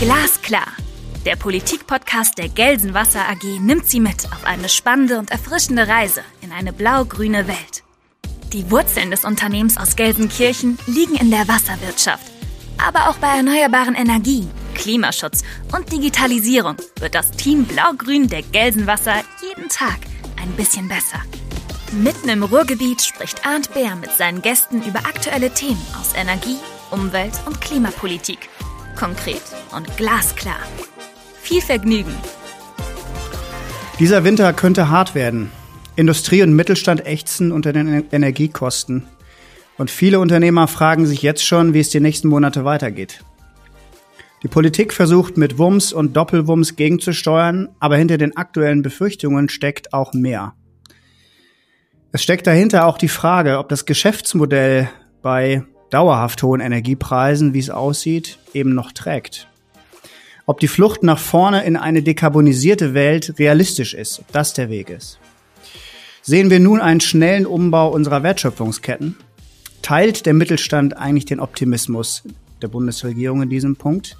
Glasklar. Der Politikpodcast der Gelsenwasser AG nimmt Sie mit auf eine spannende und erfrischende Reise in eine blau-grüne Welt. Die Wurzeln des Unternehmens aus Gelsenkirchen liegen in der Wasserwirtschaft. Aber auch bei erneuerbaren Energien, Klimaschutz und Digitalisierung wird das Team Blau-Grün der Gelsenwasser jeden Tag ein bisschen besser. Mitten im Ruhrgebiet spricht Arndt Bär mit seinen Gästen über aktuelle Themen aus Energie, Umwelt und Klimapolitik konkret und glasklar. Viel Vergnügen! Dieser Winter könnte hart werden. Industrie und Mittelstand ächzen unter den Energiekosten. Und viele Unternehmer fragen sich jetzt schon, wie es die nächsten Monate weitergeht. Die Politik versucht mit Wumms und Doppelwumms gegenzusteuern, aber hinter den aktuellen Befürchtungen steckt auch mehr. Es steckt dahinter auch die Frage, ob das Geschäftsmodell bei dauerhaft hohen Energiepreisen, wie es aussieht, eben noch trägt. Ob die Flucht nach vorne in eine dekarbonisierte Welt realistisch ist, ob das der Weg ist. Sehen wir nun einen schnellen Umbau unserer Wertschöpfungsketten? Teilt der Mittelstand eigentlich den Optimismus der Bundesregierung in diesem Punkt?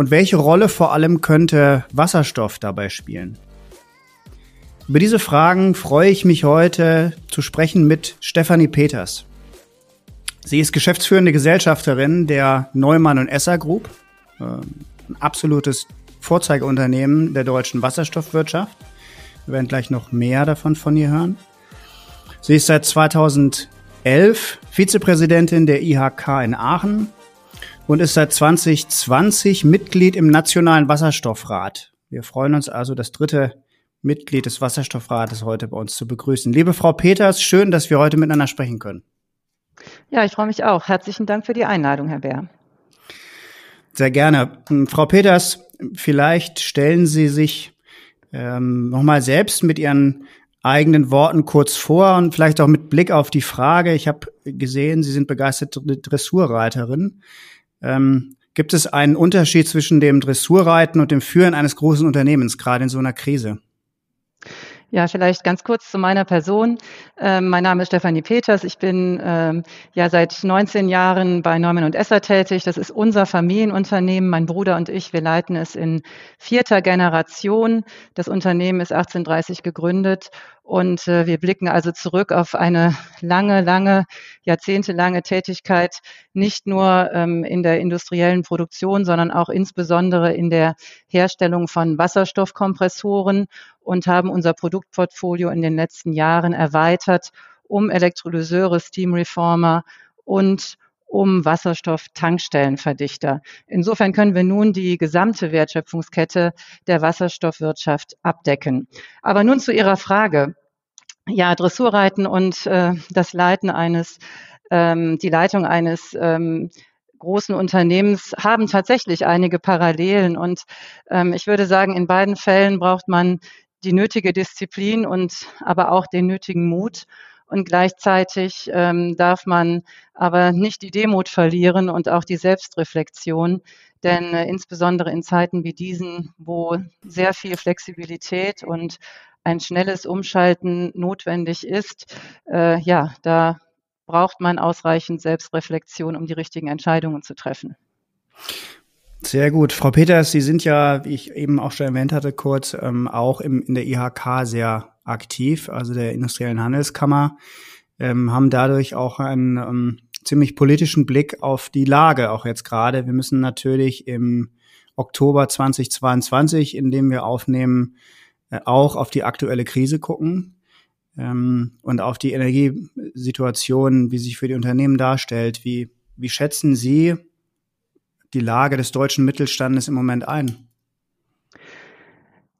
Und welche Rolle vor allem könnte Wasserstoff dabei spielen? Über diese Fragen freue ich mich heute zu sprechen mit Stefanie Peters. Sie ist geschäftsführende Gesellschafterin der Neumann und Esser Group, äh, ein absolutes Vorzeigeunternehmen der deutschen Wasserstoffwirtschaft. Wir werden gleich noch mehr davon von ihr hören. Sie ist seit 2011 Vizepräsidentin der IHK in Aachen und ist seit 2020 Mitglied im Nationalen Wasserstoffrat. Wir freuen uns also, das dritte Mitglied des Wasserstoffrates heute bei uns zu begrüßen. Liebe Frau Peters, schön, dass wir heute miteinander sprechen können. Ja, ich freue mich auch. Herzlichen Dank für die Einladung, Herr Bär. Sehr gerne. Hm, Frau Peters, vielleicht stellen Sie sich ähm, nochmal selbst mit Ihren eigenen Worten kurz vor und vielleicht auch mit Blick auf die Frage. Ich habe gesehen, Sie sind begeisterte Dressurreiterin. Ähm, gibt es einen Unterschied zwischen dem Dressurreiten und dem Führen eines großen Unternehmens, gerade in so einer Krise? Ja, vielleicht ganz kurz zu meiner Person. Ähm, mein Name ist Stefanie Peters. Ich bin ähm, ja seit 19 Jahren bei Neumann und Esser tätig. Das ist unser Familienunternehmen. Mein Bruder und ich, wir leiten es in vierter Generation. Das Unternehmen ist 1830 gegründet und äh, wir blicken also zurück auf eine lange, lange, jahrzehntelange Tätigkeit, nicht nur ähm, in der industriellen Produktion, sondern auch insbesondere in der Herstellung von Wasserstoffkompressoren und haben unser Produktportfolio in den letzten Jahren erweitert um Elektrolyseure, Steam Reformer und um Wasserstofftankstellenverdichter. Insofern können wir nun die gesamte Wertschöpfungskette der Wasserstoffwirtschaft abdecken. Aber nun zu Ihrer Frage. Ja, Dressurreiten und äh, das Leiten eines, ähm, die Leitung eines ähm, großen Unternehmens haben tatsächlich einige Parallelen. Und ähm, ich würde sagen, in beiden Fällen braucht man die nötige Disziplin und aber auch den nötigen Mut. Und gleichzeitig ähm, darf man aber nicht die Demut verlieren und auch die Selbstreflexion. Denn äh, insbesondere in Zeiten wie diesen, wo sehr viel Flexibilität und ein schnelles Umschalten notwendig ist, äh, ja, da braucht man ausreichend Selbstreflexion, um die richtigen Entscheidungen zu treffen. Sehr gut. Frau Peters, Sie sind ja, wie ich eben auch schon erwähnt hatte, kurz ähm, auch im, in der IHK sehr aktiv, also der Industriellen Handelskammer, ähm, haben dadurch auch einen ähm, ziemlich politischen Blick auf die Lage, auch jetzt gerade. Wir müssen natürlich im Oktober 2022, in dem wir aufnehmen, auch auf die aktuelle Krise gucken ähm, und auf die Energiesituation, wie sich für die Unternehmen darstellt. Wie, wie schätzen Sie die Lage des deutschen Mittelstandes im Moment ein?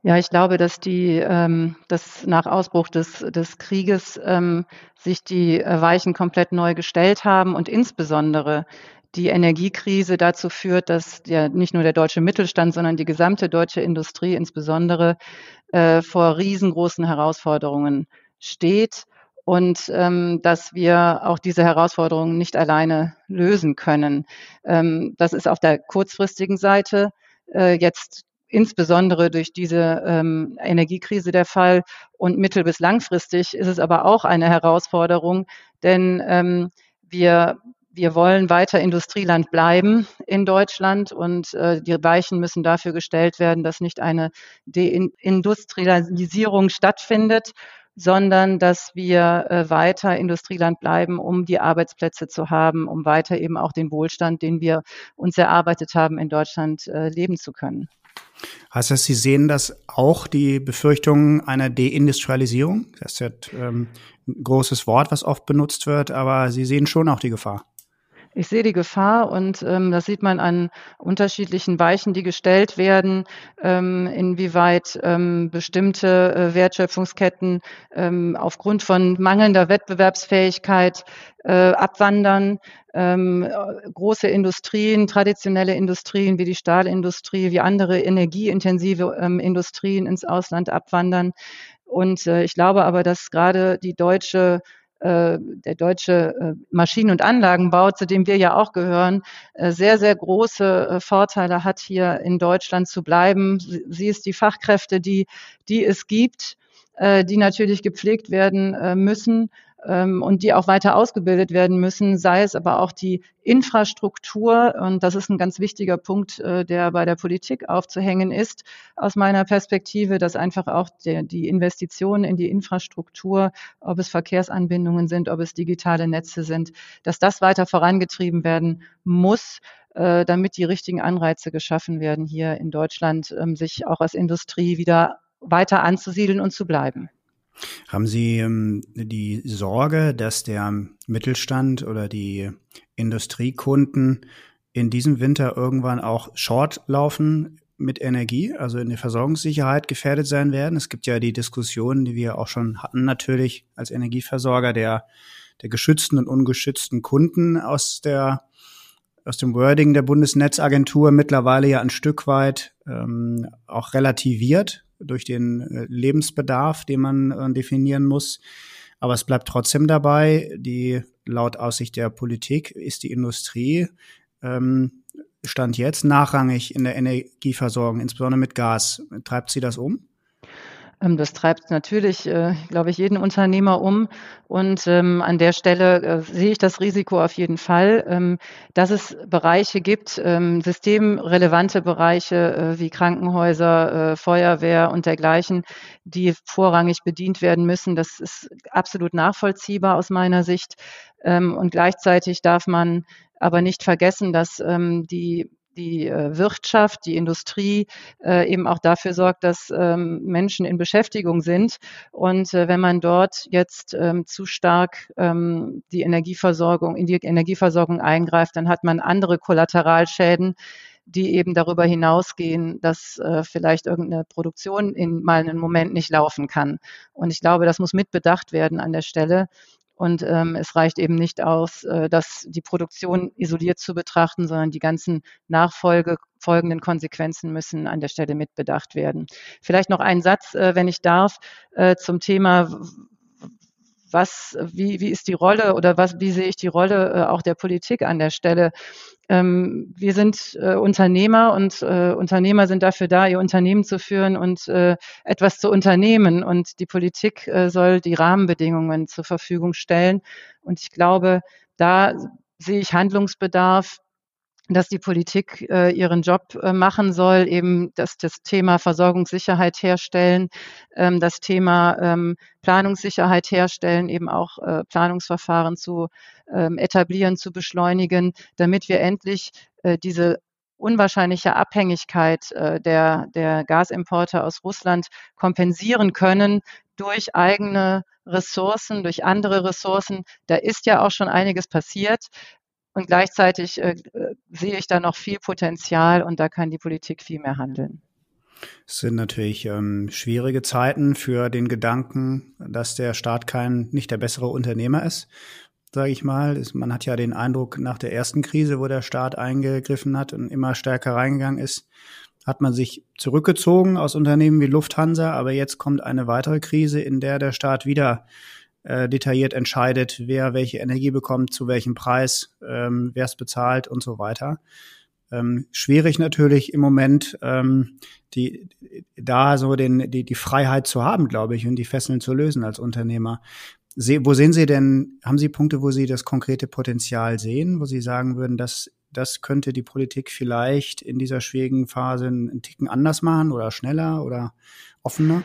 Ja, ich glaube, dass die, ähm, dass nach Ausbruch des, des Krieges ähm, sich die Weichen komplett neu gestellt haben und insbesondere die Energiekrise dazu führt, dass ja nicht nur der deutsche Mittelstand, sondern die gesamte deutsche Industrie insbesondere äh, vor riesengroßen Herausforderungen steht und ähm, dass wir auch diese Herausforderungen nicht alleine lösen können. Ähm, das ist auf der kurzfristigen Seite äh, jetzt insbesondere durch diese ähm, Energiekrise der Fall. Und mittel- bis langfristig ist es aber auch eine Herausforderung, denn ähm, wir wir wollen weiter Industrieland bleiben in Deutschland und äh, die Weichen müssen dafür gestellt werden, dass nicht eine Deindustrialisierung stattfindet, sondern dass wir äh, weiter Industrieland bleiben, um die Arbeitsplätze zu haben, um weiter eben auch den Wohlstand, den wir uns erarbeitet haben, in Deutschland äh, leben zu können. Heißt das, Sie sehen das auch, die Befürchtungen einer Deindustrialisierung? Das ist ja ähm, ein großes Wort, was oft benutzt wird, aber Sie sehen schon auch die Gefahr. Ich sehe die Gefahr und ähm, das sieht man an unterschiedlichen Weichen, die gestellt werden, ähm, inwieweit ähm, bestimmte äh, Wertschöpfungsketten ähm, aufgrund von mangelnder Wettbewerbsfähigkeit äh, abwandern. Ähm, große Industrien, traditionelle Industrien wie die Stahlindustrie, wie andere energieintensive ähm, Industrien ins Ausland abwandern. Und äh, ich glaube aber, dass gerade die deutsche äh, der deutsche äh, Maschinen- und Anlagenbau, zu dem wir ja auch gehören, äh, sehr, sehr große Vorteile hat, hier in Deutschland zu bleiben. Sie ist die Fachkräfte, die, die es gibt, die natürlich gepflegt werden müssen und die auch weiter ausgebildet werden müssen, sei es aber auch die Infrastruktur. Und das ist ein ganz wichtiger Punkt, äh, der bei der Politik aufzuhängen ist, aus meiner Perspektive, dass einfach auch der, die Investitionen in die Infrastruktur, ob es Verkehrsanbindungen sind, ob es digitale Netze sind, dass das weiter vorangetrieben werden muss äh, damit die richtigen Anreize geschaffen werden, hier in Deutschland ähm, sich auch als Industrie wieder weiter anzusiedeln und zu bleiben. Haben Sie ähm, die Sorge, dass der Mittelstand oder die Industriekunden in diesem Winter irgendwann auch short laufen mit Energie, also in der Versorgungssicherheit gefährdet sein werden? Es gibt ja die Diskussion, die wir auch schon hatten, natürlich als Energieversorger der, der geschützten und ungeschützten Kunden aus der aus dem Wording der Bundesnetzagentur mittlerweile ja ein Stück weit ähm, auch relativiert durch den äh, Lebensbedarf, den man äh, definieren muss. Aber es bleibt trotzdem dabei, die laut Aussicht der Politik ist die Industrie ähm, Stand jetzt nachrangig in der Energieversorgung, insbesondere mit Gas. Treibt sie das um? Ähm, das treibt natürlich, äh, glaube ich, jeden Unternehmer um. Und ähm, an der Stelle äh, sehe ich das Risiko auf jeden Fall, ähm, dass es Bereiche gibt, systemrelevante Bereiche äh, wie Krankenhäuser, Feuerwehr und dergleichen, die vorrangig bedient werden müssen. Das ist absolut nachvollziehbar aus meiner Sicht. Und gleichzeitig darf man aber nicht vergessen, dass die die äh, Wirtschaft, die Industrie äh, eben auch dafür sorgt, dass ähm, Menschen in Beschäftigung sind. Und äh, wenn man dort jetzt ähm, zu stark ähm, die Energieversorgung, in die Energieversorgung eingreift, dann hat man andere Kollateralschäden, die eben darüber hinausgehen, dass vielleicht irgendeine Produktion in mal einen Moment nicht laufen kann. Und ich glaube, das muss mitbedacht werden an der Stelle. Und ähm, es reicht eben nicht aus, äh, dass die Produktion isoliert zu betrachten, sondern die ganzen Nachfolge folgenden Konsequenzen müssen an der Stelle mitbedacht werden. Vielleicht noch ein Satz, äh, wenn ich darf, äh, zum Thema was, wie, wie ist die Rolle oder was, wie sehe ich die Rolle äh, auch der Politik an der Stelle? Ähm, wir sind äh, Unternehmer und äh, Unternehmer sind dafür da, ihr Unternehmen zu führen und etwas zu unternehmen. Und die Politik soll die Rahmenbedingungen zur Verfügung stellen. Und ich glaube, da sehe ich Handlungsbedarf dass die Politik äh, ihren Job äh, machen soll, eben dass das Thema Versorgungssicherheit herstellen, ähm, das Thema ähm, Planungssicherheit herstellen, eben auch äh, Planungsverfahren zu ähm, etablieren, zu beschleunigen, damit wir endlich äh, diese unwahrscheinliche Abhängigkeit äh, der, der Gasimporte aus Russland kompensieren können durch eigene Ressourcen, durch andere Ressourcen. Da ist ja auch schon einiges passiert. Und gleichzeitig äh, sehe ich da noch viel Potenzial und da kann die Politik viel mehr handeln. Es sind natürlich ähm, schwierige Zeiten für den Gedanken, dass der Staat kein nicht der bessere Unternehmer ist, sage ich mal. Man hat ja den Eindruck, nach der ersten Krise, wo der Staat eingegriffen hat und immer stärker reingegangen ist, hat man sich zurückgezogen aus Unternehmen wie Lufthansa, aber jetzt kommt eine weitere Krise, in der der Staat wieder äh, detailliert entscheidet, wer welche Energie bekommt, zu welchem Preis, ähm, wer es bezahlt und so weiter. Ähm, schwierig natürlich im Moment, ähm, die, da so den, die, die Freiheit zu haben, glaube ich, und die Fesseln zu lösen als Unternehmer. Se, wo sehen Sie denn, haben Sie Punkte, wo Sie das konkrete Potenzial sehen, wo Sie sagen würden, dass das könnte die Politik vielleicht in dieser schwierigen Phase einen Ticken anders machen oder schneller oder offener?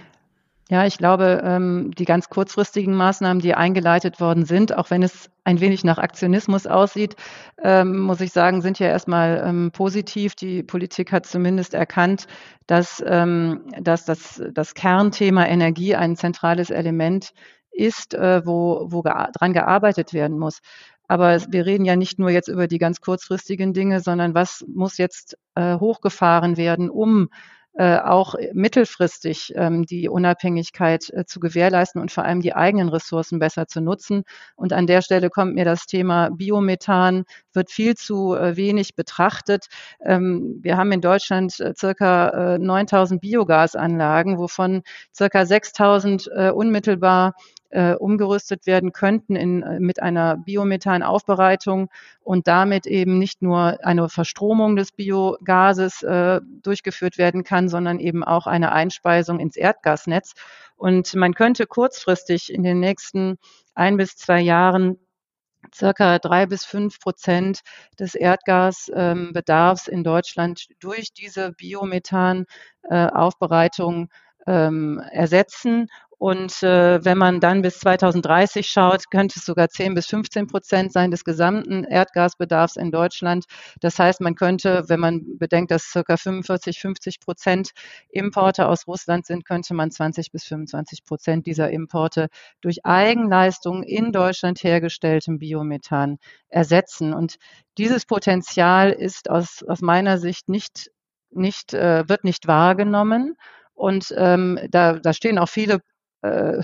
Ja, ich glaube, ähm, die ganz kurzfristigen Maßnahmen, die eingeleitet worden sind, auch wenn es ein wenig nach Aktionismus aussieht, ähm, muss ich sagen, sind ja erstmal ähm, positiv. Die Politik hat zumindest erkannt, dass, dass das, das Kernthema Energie ein zentrales Element ist, äh, wo, wo dran gearbeitet werden muss. Aber wir reden ja nicht nur jetzt über die ganz kurzfristigen Dinge, sondern was muss jetzt äh, hochgefahren werden, um auch mittelfristig ähm, die Unabhängigkeit äh, zu gewährleisten und vor allem die eigenen Ressourcen besser zu nutzen. Und an der Stelle kommt mir das Thema Biomethan, wird viel zu äh, wenig betrachtet. Ähm, wir haben in Deutschland äh, circa 9000 äh, Biogasanlagen, wovon circa 6000 äh, unmittelbar äh, umgerüstet werden könnten in, äh, mit einer Biomethanaufbereitung und damit eben nicht nur eine Verstromung des Biogases äh, durchgeführt werden kann, sondern eben auch eine Einspeisung ins Erdgasnetz. Und man könnte kurzfristig in den nächsten ein bis zwei Jahren circa drei bis fünf Prozent des Erdgasbedarfs ähm, in Deutschland durch diese Biomethanaufbereitung ähm, ersetzen. Und äh, wenn man dann bis 2030 schaut, könnte es sogar 10 bis 15 Prozent sein des gesamten Erdgasbedarfs in Deutschland. Das heißt, man könnte, wenn man bedenkt, dass circa 45, 50 Prozent Importe aus Russland sind, könnte man 20 bis 25 Prozent dieser Importe durch Eigenleistung in Deutschland hergestelltem Biomethan ersetzen. Und dieses Potenzial ist aus, aus meiner Sicht nicht, nicht, äh, wird nicht wahrgenommen. Und ähm, da, da stehen auch viele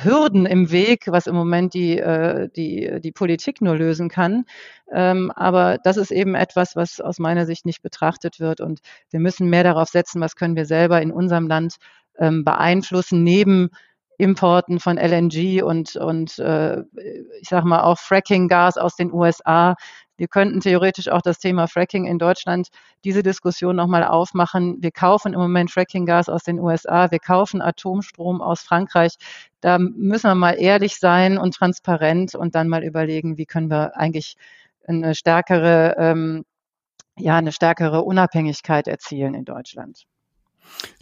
Hürden im Weg, was im Moment die, äh, die, die Politik nur lösen kann. Ähm, aber das ist eben etwas, was aus meiner Sicht nicht betrachtet wird. Und wir müssen mehr darauf setzen, was können wir selber in unserem Land ähm, beeinflussen, neben Importen von LNG und, und äh, ich sage mal auch Fracking-Gas aus den USA. Wir könnten theoretisch auch das Thema Fracking in Deutschland diese Diskussion nochmal aufmachen. Wir kaufen im Moment Fracking-Gas aus den USA, wir kaufen Atomstrom aus Frankreich. Da müssen wir mal ehrlich sein und transparent und dann mal überlegen, wie können wir eigentlich eine stärkere, ähm, ja, eine stärkere Unabhängigkeit erzielen in Deutschland.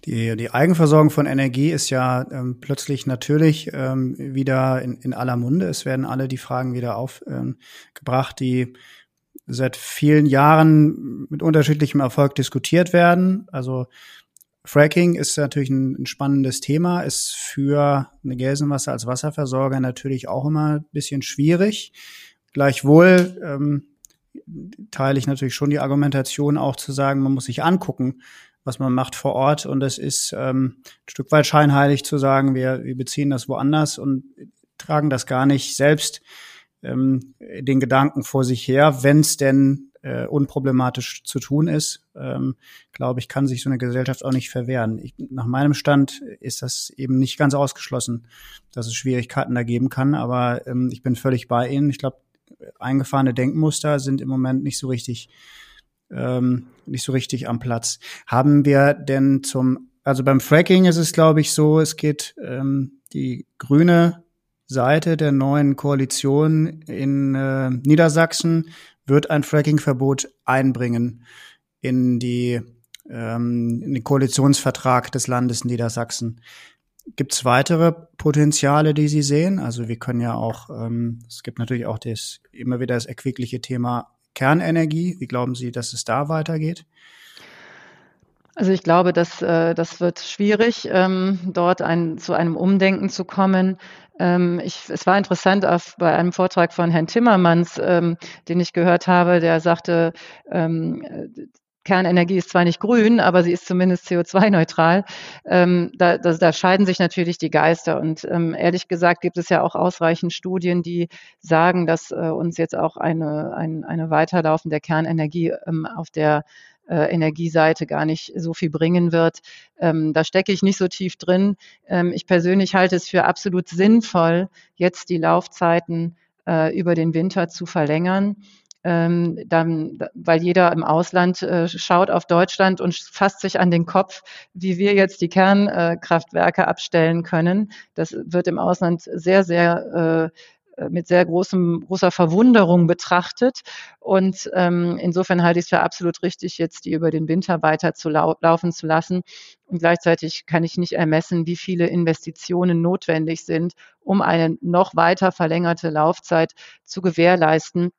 Die, die Eigenversorgung von Energie ist ja ähm, plötzlich natürlich ähm, wieder in, in aller Munde. Es werden alle die Fragen wieder aufgebracht, ähm, die seit vielen Jahren mit unterschiedlichem Erfolg diskutiert werden. Also Fracking ist natürlich ein, spannendes Thema, ist für eine Gelsenwasser als Wasserversorger natürlich auch immer ein bisschen schwierig. Gleichwohl ähm, teile ich natürlich schon die Argumentation auch zu sagen, man muss sich angucken, was man macht vor Ort. Und es ist ähm, ein Stück weit scheinheilig zu sagen, wir, wir beziehen das woanders und tragen das gar nicht selbst ähm, den Gedanken vor sich her, wenn es denn äh, unproblematisch zu tun ist, ähm, glaube ich, kann sich so eine Gesellschaft auch nicht verwehren. Ich, nach meinem Stand ist das eben nicht ganz ausgeschlossen, dass es Schwierigkeiten da geben kann, aber ähm, ich bin völlig bei Ihnen. Ich glaube, eingefahrene Denkmuster sind im Moment nicht so richtig ähm, nicht so richtig am Platz. Haben wir denn zum, also beim Fracking ist es, glaube ich, so, es geht ähm, die grüne Seite der neuen Koalition in äh, Niedersachsen wird ein Fracking-Verbot einbringen in die ähm, in den Koalitionsvertrag des Landes Niedersachsen. Gibt es weitere Potenziale, die Sie sehen? Also wir können ja auch, ähm, es gibt natürlich auch das immer wieder das erquickliche Thema Kernenergie. Wie glauben Sie, dass es da weitergeht? Also ich glaube, dass äh, das wird schwierig, ähm, dort ein, zu einem Umdenken zu kommen. Ähm, ich, es war interessant auf, bei einem Vortrag von Herrn Timmermans, ähm, den ich gehört habe, der sagte, ähm, Kernenergie ist zwar nicht grün, aber sie ist zumindest CO2-neutral. Ähm, da, da, da, scheiden sich natürlich die Geister. Und ähm, ehrlich gesagt gibt es ja auch ausreichend Studien, die sagen, dass äh, uns jetzt auch eine, ein, eine Weiterlaufen der Kernenergie ähm, auf der äh, Energieseite gar nicht so viel bringen wird. Ähm, da stecke ich nicht so tief drin. Ähm, ich persönlich halte es für absolut sinnvoll, jetzt die Laufzeiten äh, über den Winter zu verlängern ähm, dann, weil jeder im Ausland äh, schaut auf Deutschland und fasst sich an den Kopf, wie wir jetzt die Kernkraftwerke abstellen können. Das wird im Ausland sehr, sehr äh, mit sehr großem, großer Verwunderung betrachtet. Und ähm, insofern halte ich es für absolut richtig, jetzt die über den Winter weiter zu lau laufen zu lassen. Und gleichzeitig kann ich nicht ermessen, wie viele Investitionen notwendig sind, um eine noch weiter verlängerte Laufzeit zu gewährleisten.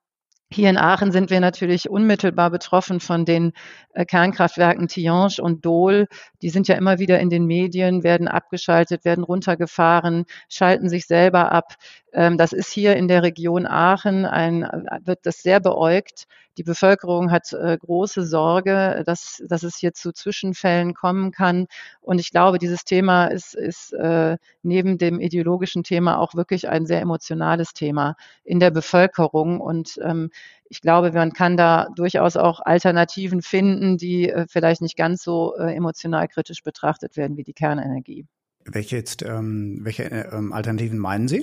Hier in Aachen sind wir natürlich unmittelbar betroffen von den äh, Kernkraftwerken Tihange und Dole. Die sind ja immer wieder in den Medien, werden abgeschaltet, werden runtergefahren, schalten sich selber ab. Ähm, das ist hier in der Region Aachen ein, wird das sehr beäugt. Die Bevölkerung hat äh, große Sorge, dass, dass es hier zu Zwischenfällen kommen kann. Und ich glaube, dieses Thema ist, ist äh, neben dem ideologischen Thema auch wirklich ein sehr emotionales Thema in der Bevölkerung. Und ähm, ich glaube, man kann da durchaus auch Alternativen finden, die äh, vielleicht nicht ganz so äh, emotional kritisch betrachtet werden wie die Kernenergie. Welche jetzt, ähm, welche äh, ähm, Alternativen meinen Sie?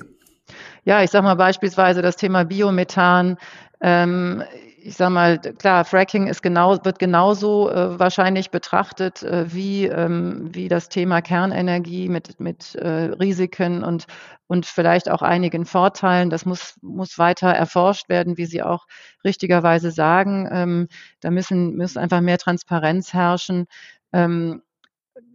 Ja, ich sage mal beispielsweise das Thema Biomethan. Ähm, ich sage mal, klar, Fracking ist genau, wird genauso äh, wahrscheinlich betrachtet äh, wie, ähm, wie das Thema Kernenergie mit, mit äh, Risiken und, und vielleicht auch einigen Vorteilen. Das muss, muss weiter erforscht werden, wie Sie auch richtigerweise sagen. Ähm, da müssen, muss einfach mehr Transparenz herrschen. Ähm,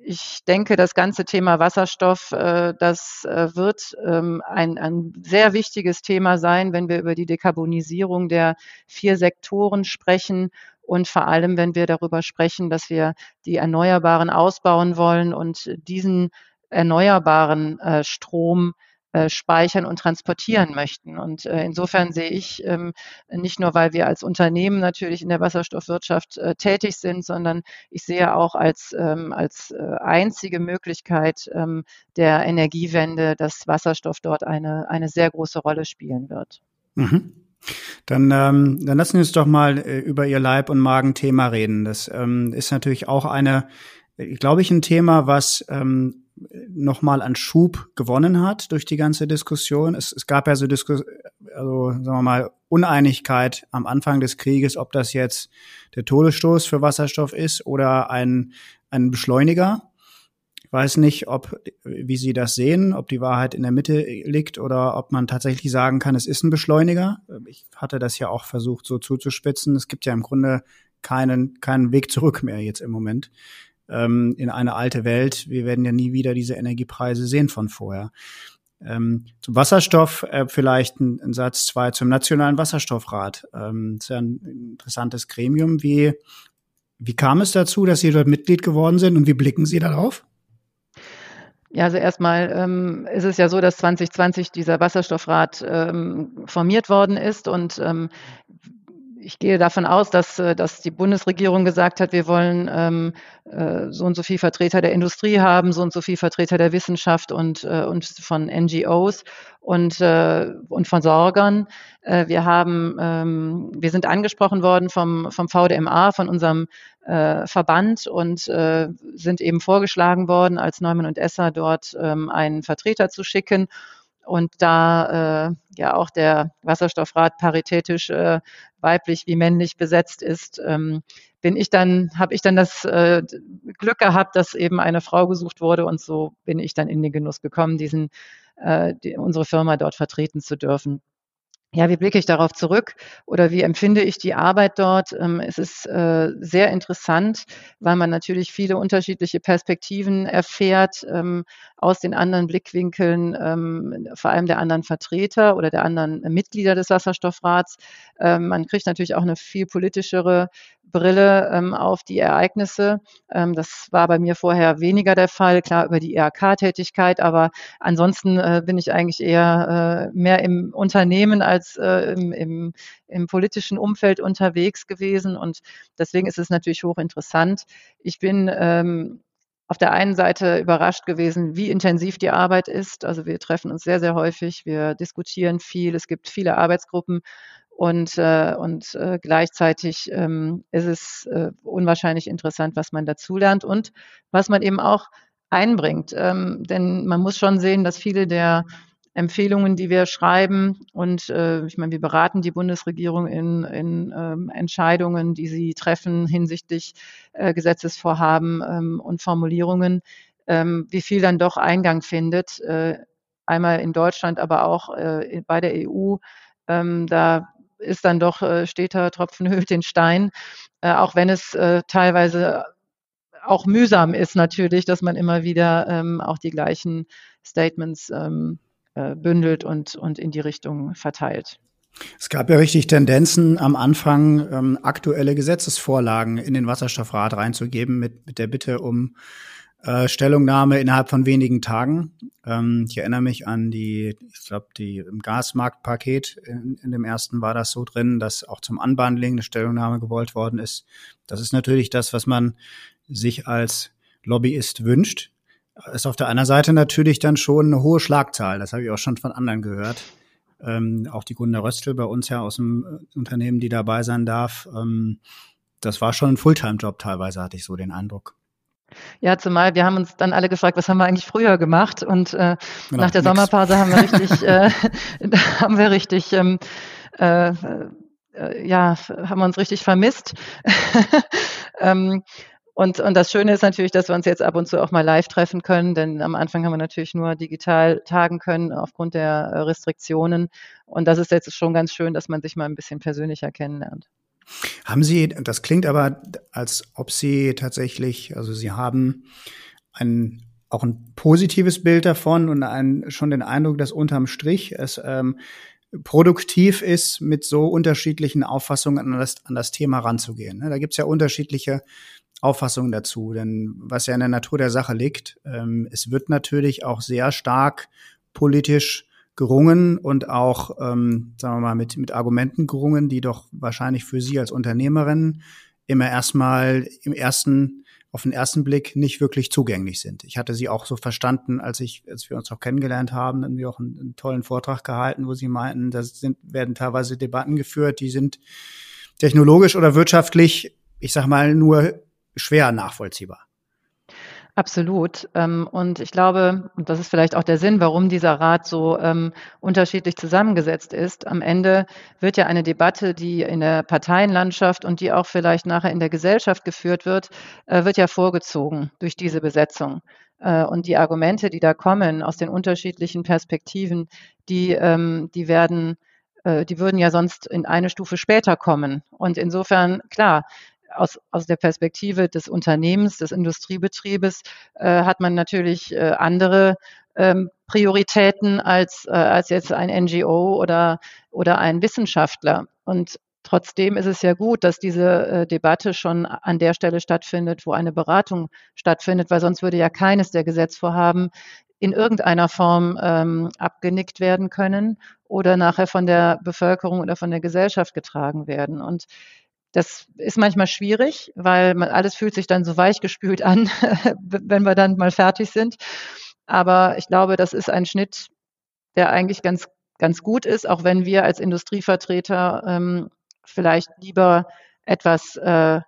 ich denke, das ganze Thema Wasserstoff, äh, das äh, wird ähm, ein, ein sehr wichtiges Thema sein, wenn wir über die Dekarbonisierung der vier Sektoren sprechen und vor allem, wenn wir darüber sprechen, dass wir die Erneuerbaren ausbauen wollen und diesen erneuerbaren äh, Strom äh, speichern und transportieren möchten. Und äh, insofern sehe ich ähm, nicht nur, weil wir als Unternehmen natürlich in der Wasserstoffwirtschaft äh, tätig sind, sondern ich sehe auch als, ähm, als einzige Möglichkeit ähm, der Energiewende, dass Wasserstoff dort eine, eine sehr große Rolle spielen wird. Mhm. Dann, ähm, dann lassen wir uns doch mal äh, über Ihr Leib- und Magenthema reden. Das ähm, ist natürlich auch eine, glaube ich, ein Thema, was ähm, nochmal an Schub gewonnen hat durch die ganze Diskussion. Es, es gab ja so Diskus also sagen wir mal Uneinigkeit am Anfang des Krieges, ob das jetzt der Todesstoß für Wasserstoff ist oder ein, ein Beschleuniger. Ich weiß nicht, ob wie Sie das sehen, ob die Wahrheit in der Mitte liegt oder ob man tatsächlich sagen kann, es ist ein Beschleuniger. Ich hatte das ja auch versucht so zuzuspitzen. Es gibt ja im Grunde keinen keinen Weg zurück mehr jetzt im Moment ähm, in eine alte Welt. Wir werden ja nie wieder diese Energiepreise sehen von vorher. Ähm, zum Wasserstoff äh, vielleicht ein, ein, Satz zwei zum Nationalen Wasserstoffrat. Ähm, das ist ja ein interessantes Gremium. Wie, wie kam es dazu, dass Sie dort Mitglied geworden sind und wie blicken Sie darauf? Ja, also erstmal ähm, ist es ja so, dass 2020 dieser Wasserstoffrat ähm, formiert worden ist und ähm, ich gehe davon aus, dass, äh, dass die Bundesregierung gesagt hat, wir wollen ähm, äh, so und so viel Vertreter der Industrie haben, so und so viel Vertreter der Wissenschaft und, äh, und von NGOs und, äh, und von Sorgern. Äh, wir haben, ähm, wir sind angesprochen worden vom, vom VDMA, von unserem äh, Verband und äh, sind eben vorgeschlagen worden, als Neumann und Esser dort ähm, einen Vertreter zu schicken. Und da äh, ja auch der Wasserstoffrat paritätisch äh, weiblich wie männlich besetzt ist, ähm, bin ich dann, habe ich dann das äh, Glück gehabt, dass eben eine Frau gesucht wurde und so bin ich dann in den Genuss gekommen, diesen äh, die, unsere Firma dort vertreten zu dürfen ja, wie blicke ich darauf zurück oder wie empfinde ich die Arbeit dort? Ähm, es ist äh, sehr interessant, weil man natürlich viele unterschiedliche Perspektiven erfährt ähm, aus den anderen Blickwinkeln, ähm, vor allem der anderen Vertreter oder der anderen Mitglieder des Wasserstoffrats. Man kriegt natürlich auch eine viel politischere Brille ähm, auf die Ereignisse. Ähm, das war bei mir vorher weniger der Fall, klar über die IHK-Tätigkeit, aber ansonsten äh, bin ich eigentlich eher äh, mehr im Unternehmen als äh, im, im, im politischen Umfeld unterwegs gewesen und deswegen ist es natürlich hochinteressant. Ich bin ähm, auf der einen Seite überrascht gewesen, wie intensiv die Arbeit ist. Also wir treffen uns sehr, sehr häufig, wir diskutieren viel, es gibt viele Arbeitsgruppen und, äh, und äh, gleichzeitig ähm, ist es äh, unwahrscheinlich interessant, was man dazulernt und was man eben auch einbringt. Ähm, denn man muss schon sehen, dass viele der Empfehlungen, die wir schreiben. Und äh, ich meine, wir beraten die Bundesregierung in, in ähm, Entscheidungen, die sie treffen hinsichtlich äh, Gesetzesvorhaben ähm, und Formulierungen, ähm, wie viel dann doch Eingang findet. Äh, einmal in Deutschland, aber auch äh, bei der EU. Ähm, da ist dann doch äh, steter Tropfen höhlt den Stein, äh, auch wenn es äh, teilweise auch mühsam ist natürlich, dass man immer wieder ähm, auch die gleichen Statements ähm, äh, bündelt und, und in die Richtung verteilt. Es gab ja richtig Tendenzen am Anfang, ähm, aktuelle Gesetzesvorlagen in den Wasserstoffrat reinzugeben mit, mit der Bitte um äh, Stellungnahme innerhalb von wenigen Tagen. Ähm, ich erinnere mich an die, ich glaube, die im Gasmarktpaket in, in, dem ersten war das so drin, dass auch zum Unbundling eine Stellungnahme gewollt worden ist. Das ist natürlich das, was man sich als Lobbyist wünscht. Ist auf der anderen Seite natürlich dann schon eine hohe Schlagzahl. Das habe ich auch schon von anderen gehört. Ähm, auch die Gunda Röstl bei uns ja aus dem äh, Unternehmen, die dabei sein darf. Ähm, das war schon ein Fulltime-Job teilweise, hatte ich so den Eindruck. Ja, zumal wir haben uns dann alle gefragt, was haben wir eigentlich früher gemacht? Und äh, genau, nach der nix. Sommerpause haben wir richtig, äh, haben wir richtig, ähm, äh, äh, ja, haben wir uns richtig vermisst. ähm, und, und das Schöne ist natürlich, dass wir uns jetzt ab und zu auch mal live treffen können, denn am Anfang haben wir natürlich nur digital tagen können aufgrund der äh, Restriktionen. Und das ist jetzt schon ganz schön, dass man sich mal ein bisschen persönlicher kennenlernt. Haben Sie, das klingt aber, als ob Sie tatsächlich, also Sie haben ein, auch ein positives Bild davon und ein, schon den Eindruck, dass unterm Strich es ähm, produktiv ist, mit so unterschiedlichen Auffassungen an das, an das Thema ranzugehen. Ne? Da gibt's ja unterschiedliche Auffassungen dazu, denn was ja in der Natur der Sache liegt, ähm, es wird natürlich auch sehr stark politisch gerungen und auch, ähm, sagen wir mal, mit, mit Argumenten gerungen, die doch wahrscheinlich für Sie als Unternehmerin immer erstmal im ersten, auf den ersten Blick nicht wirklich zugänglich sind. Ich hatte Sie auch so verstanden, als ich, als wir uns auch kennengelernt haben, haben wir auch einen, einen tollen Vortrag gehalten, wo Sie meinten, da sind, werden teilweise Debatten geführt, die sind technologisch oder wirtschaftlich, ich sag mal, nur schwer nachvollziehbar. Absolut. Ähm, und ich glaube, und das ist vielleicht auch der Sinn, warum dieser Rat so ähm, unterschiedlich zusammengesetzt ist. Am Ende wird ja eine Debatte, die in der Parteienlandschaft und die auch vielleicht nachher in der Gesellschaft geführt wird, äh, wird ja vorgezogen durch diese Besetzung. Äh, und die Argumente, die da kommen aus den unterschiedlichen Perspektiven, die, ähm, die werden äh, die würden ja sonst in eine Stufe später kommen. Und insofern, klar, aus, aus der Perspektive des Unternehmens, des Industriebetriebes, äh, hat man natürlich äh, andere ähm, Prioritäten als, äh, als jetzt ein NGO oder, oder ein Wissenschaftler. Und Trotzdem ist es ja gut, dass diese äh, Debatte schon an der Stelle stattfindet, wo eine Beratung stattfindet, weil sonst würde ja keines der Gesetzvorhaben in irgendeiner Form ähm, abgenickt werden können oder nachher von der Bevölkerung oder von der Gesellschaft getragen werden. Und das ist manchmal schwierig, weil man alles fühlt sich dann so weichgespült an, wenn wir dann mal fertig sind. Aber ich glaube, das ist ein Schnitt, der eigentlich ganz, ganz gut ist, auch wenn wir als Industrievertreter ähm, vielleicht lieber etwas äh,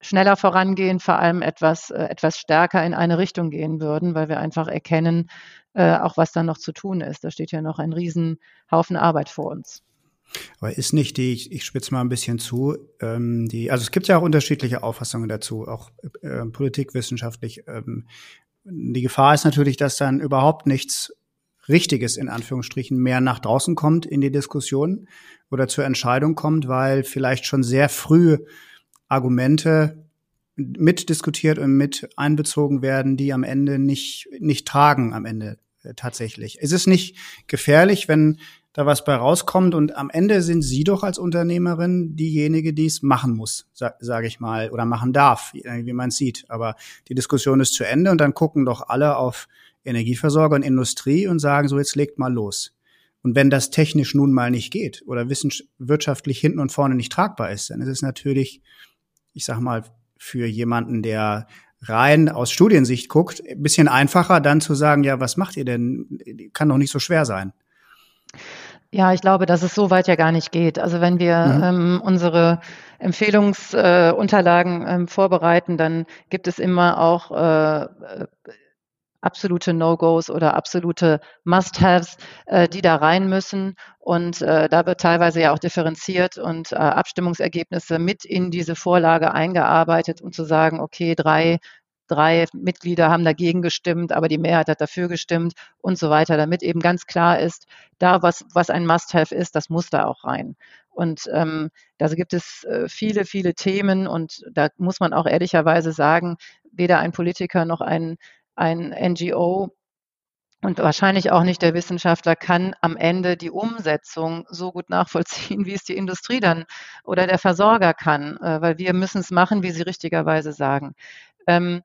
schneller vorangehen, vor allem etwas, äh, etwas stärker in eine Richtung gehen würden, weil wir einfach erkennen, äh, auch was dann noch zu tun ist. Da steht ja noch ein Riesenhaufen Arbeit vor uns. Aber ist nicht die, ich, ich spitze mal ein bisschen zu, ähm, die, also es gibt ja auch unterschiedliche Auffassungen dazu, auch äh, politikwissenschaftlich. Ähm, die Gefahr ist natürlich, dass dann überhaupt nichts Richtiges in Anführungsstrichen mehr nach draußen kommt in die Diskussion oder zur Entscheidung kommt, weil vielleicht schon sehr früh Argumente mitdiskutiert und mit einbezogen werden, die am Ende nicht, nicht tragen am Ende äh, tatsächlich. Ist es nicht gefährlich, wenn da was bei rauskommt. Und am Ende sind Sie doch als Unternehmerin diejenige, die es machen muss, sage sag ich mal, oder machen darf, wie man es sieht. Aber die Diskussion ist zu Ende und dann gucken doch alle auf Energieversorger und Industrie und sagen so, jetzt legt mal los. Und wenn das technisch nun mal nicht geht oder wirtschaftlich hinten und vorne nicht tragbar ist, dann ist es natürlich, ich sag mal, für jemanden, der rein aus Studiensicht guckt, ein bisschen einfacher dann zu sagen, ja, was macht ihr denn? Kann doch nicht so schwer sein. Ja, ich glaube, dass es so weit ja gar nicht geht. Also wenn wir mhm. ähm, unsere Empfehlungsunterlagen äh, ähm, vorbereiten, dann gibt es immer auch äh, absolute No-Gos oder absolute Must-Haves, äh, die da rein müssen. Und äh, da wird teilweise ja auch differenziert und äh, Abstimmungsergebnisse mit in diese Vorlage eingearbeitet, um zu sagen, okay, drei drei Mitglieder haben dagegen gestimmt, aber die Mehrheit hat dafür gestimmt und so weiter, damit eben ganz klar ist, da was, was ein Must-Have ist, das muss da auch rein. Und ähm, da gibt es äh, viele, viele Themen und da muss man auch ehrlicherweise sagen, weder ein Politiker noch ein, ein NGO und wahrscheinlich auch nicht der Wissenschaftler kann am Ende die Umsetzung so gut nachvollziehen, wie es die Industrie dann oder der Versorger kann, äh, weil wir müssen es machen, wie Sie richtigerweise sagen. Ähm,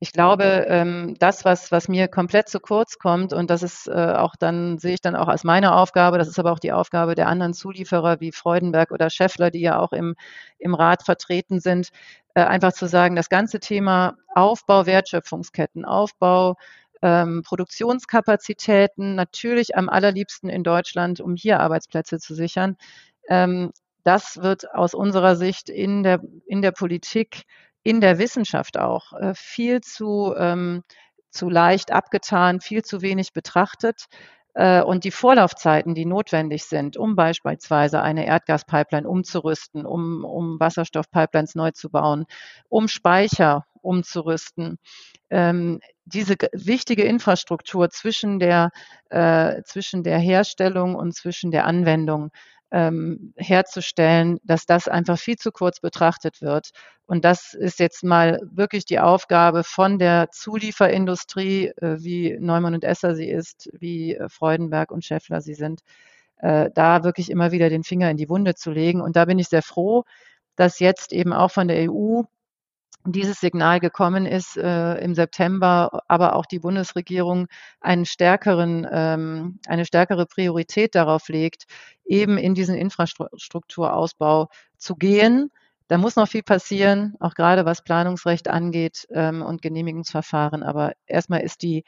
ich glaube, ähm, das, was, was mir komplett zu kurz kommt, und das ist äh, auch dann, sehe ich dann auch als meine Aufgabe, das ist aber auch die Aufgabe der anderen Zulieferer wie Freudenberg oder Scheffler, die ja auch im, im Rat vertreten sind, äh, einfach zu sagen, das ganze Thema Aufbau Wertschöpfungsketten, Aufbau ähm, Produktionskapazitäten, natürlich am allerliebsten in Deutschland, um hier Arbeitsplätze zu sichern. Ähm, das wird aus unserer Sicht in der, in der Politik in der Wissenschaft auch äh, viel zu, ähm, zu leicht abgetan, viel zu wenig betrachtet. Äh, und die Vorlaufzeiten, die notwendig sind, um beispielsweise eine Erdgaspipeline umzurüsten, um, um Wasserstoffpipelines neu zu bauen, um Speicher umzurüsten, ähm, diese wichtige Infrastruktur zwischen der, äh, zwischen der Herstellung und zwischen der Anwendung ähm, herzustellen, dass das einfach viel zu kurz betrachtet wird. Und das ist jetzt mal wirklich die Aufgabe von der Zulieferindustrie, äh, wie Neumann und Esser sie ist, wie äh, Freudenberg und Scheffler sie sind, äh, da wirklich immer wieder den Finger in die Wunde zu legen. Und da bin ich sehr froh, dass jetzt eben auch von der EU dieses Signal gekommen ist äh, im September, aber auch die Bundesregierung einen stärkeren, ähm, eine stärkere Priorität darauf legt, eben in diesen Infrastrukturausbau zu gehen. Da muss noch viel passieren, auch gerade was Planungsrecht angeht ähm, und Genehmigungsverfahren. Aber erstmal ist die,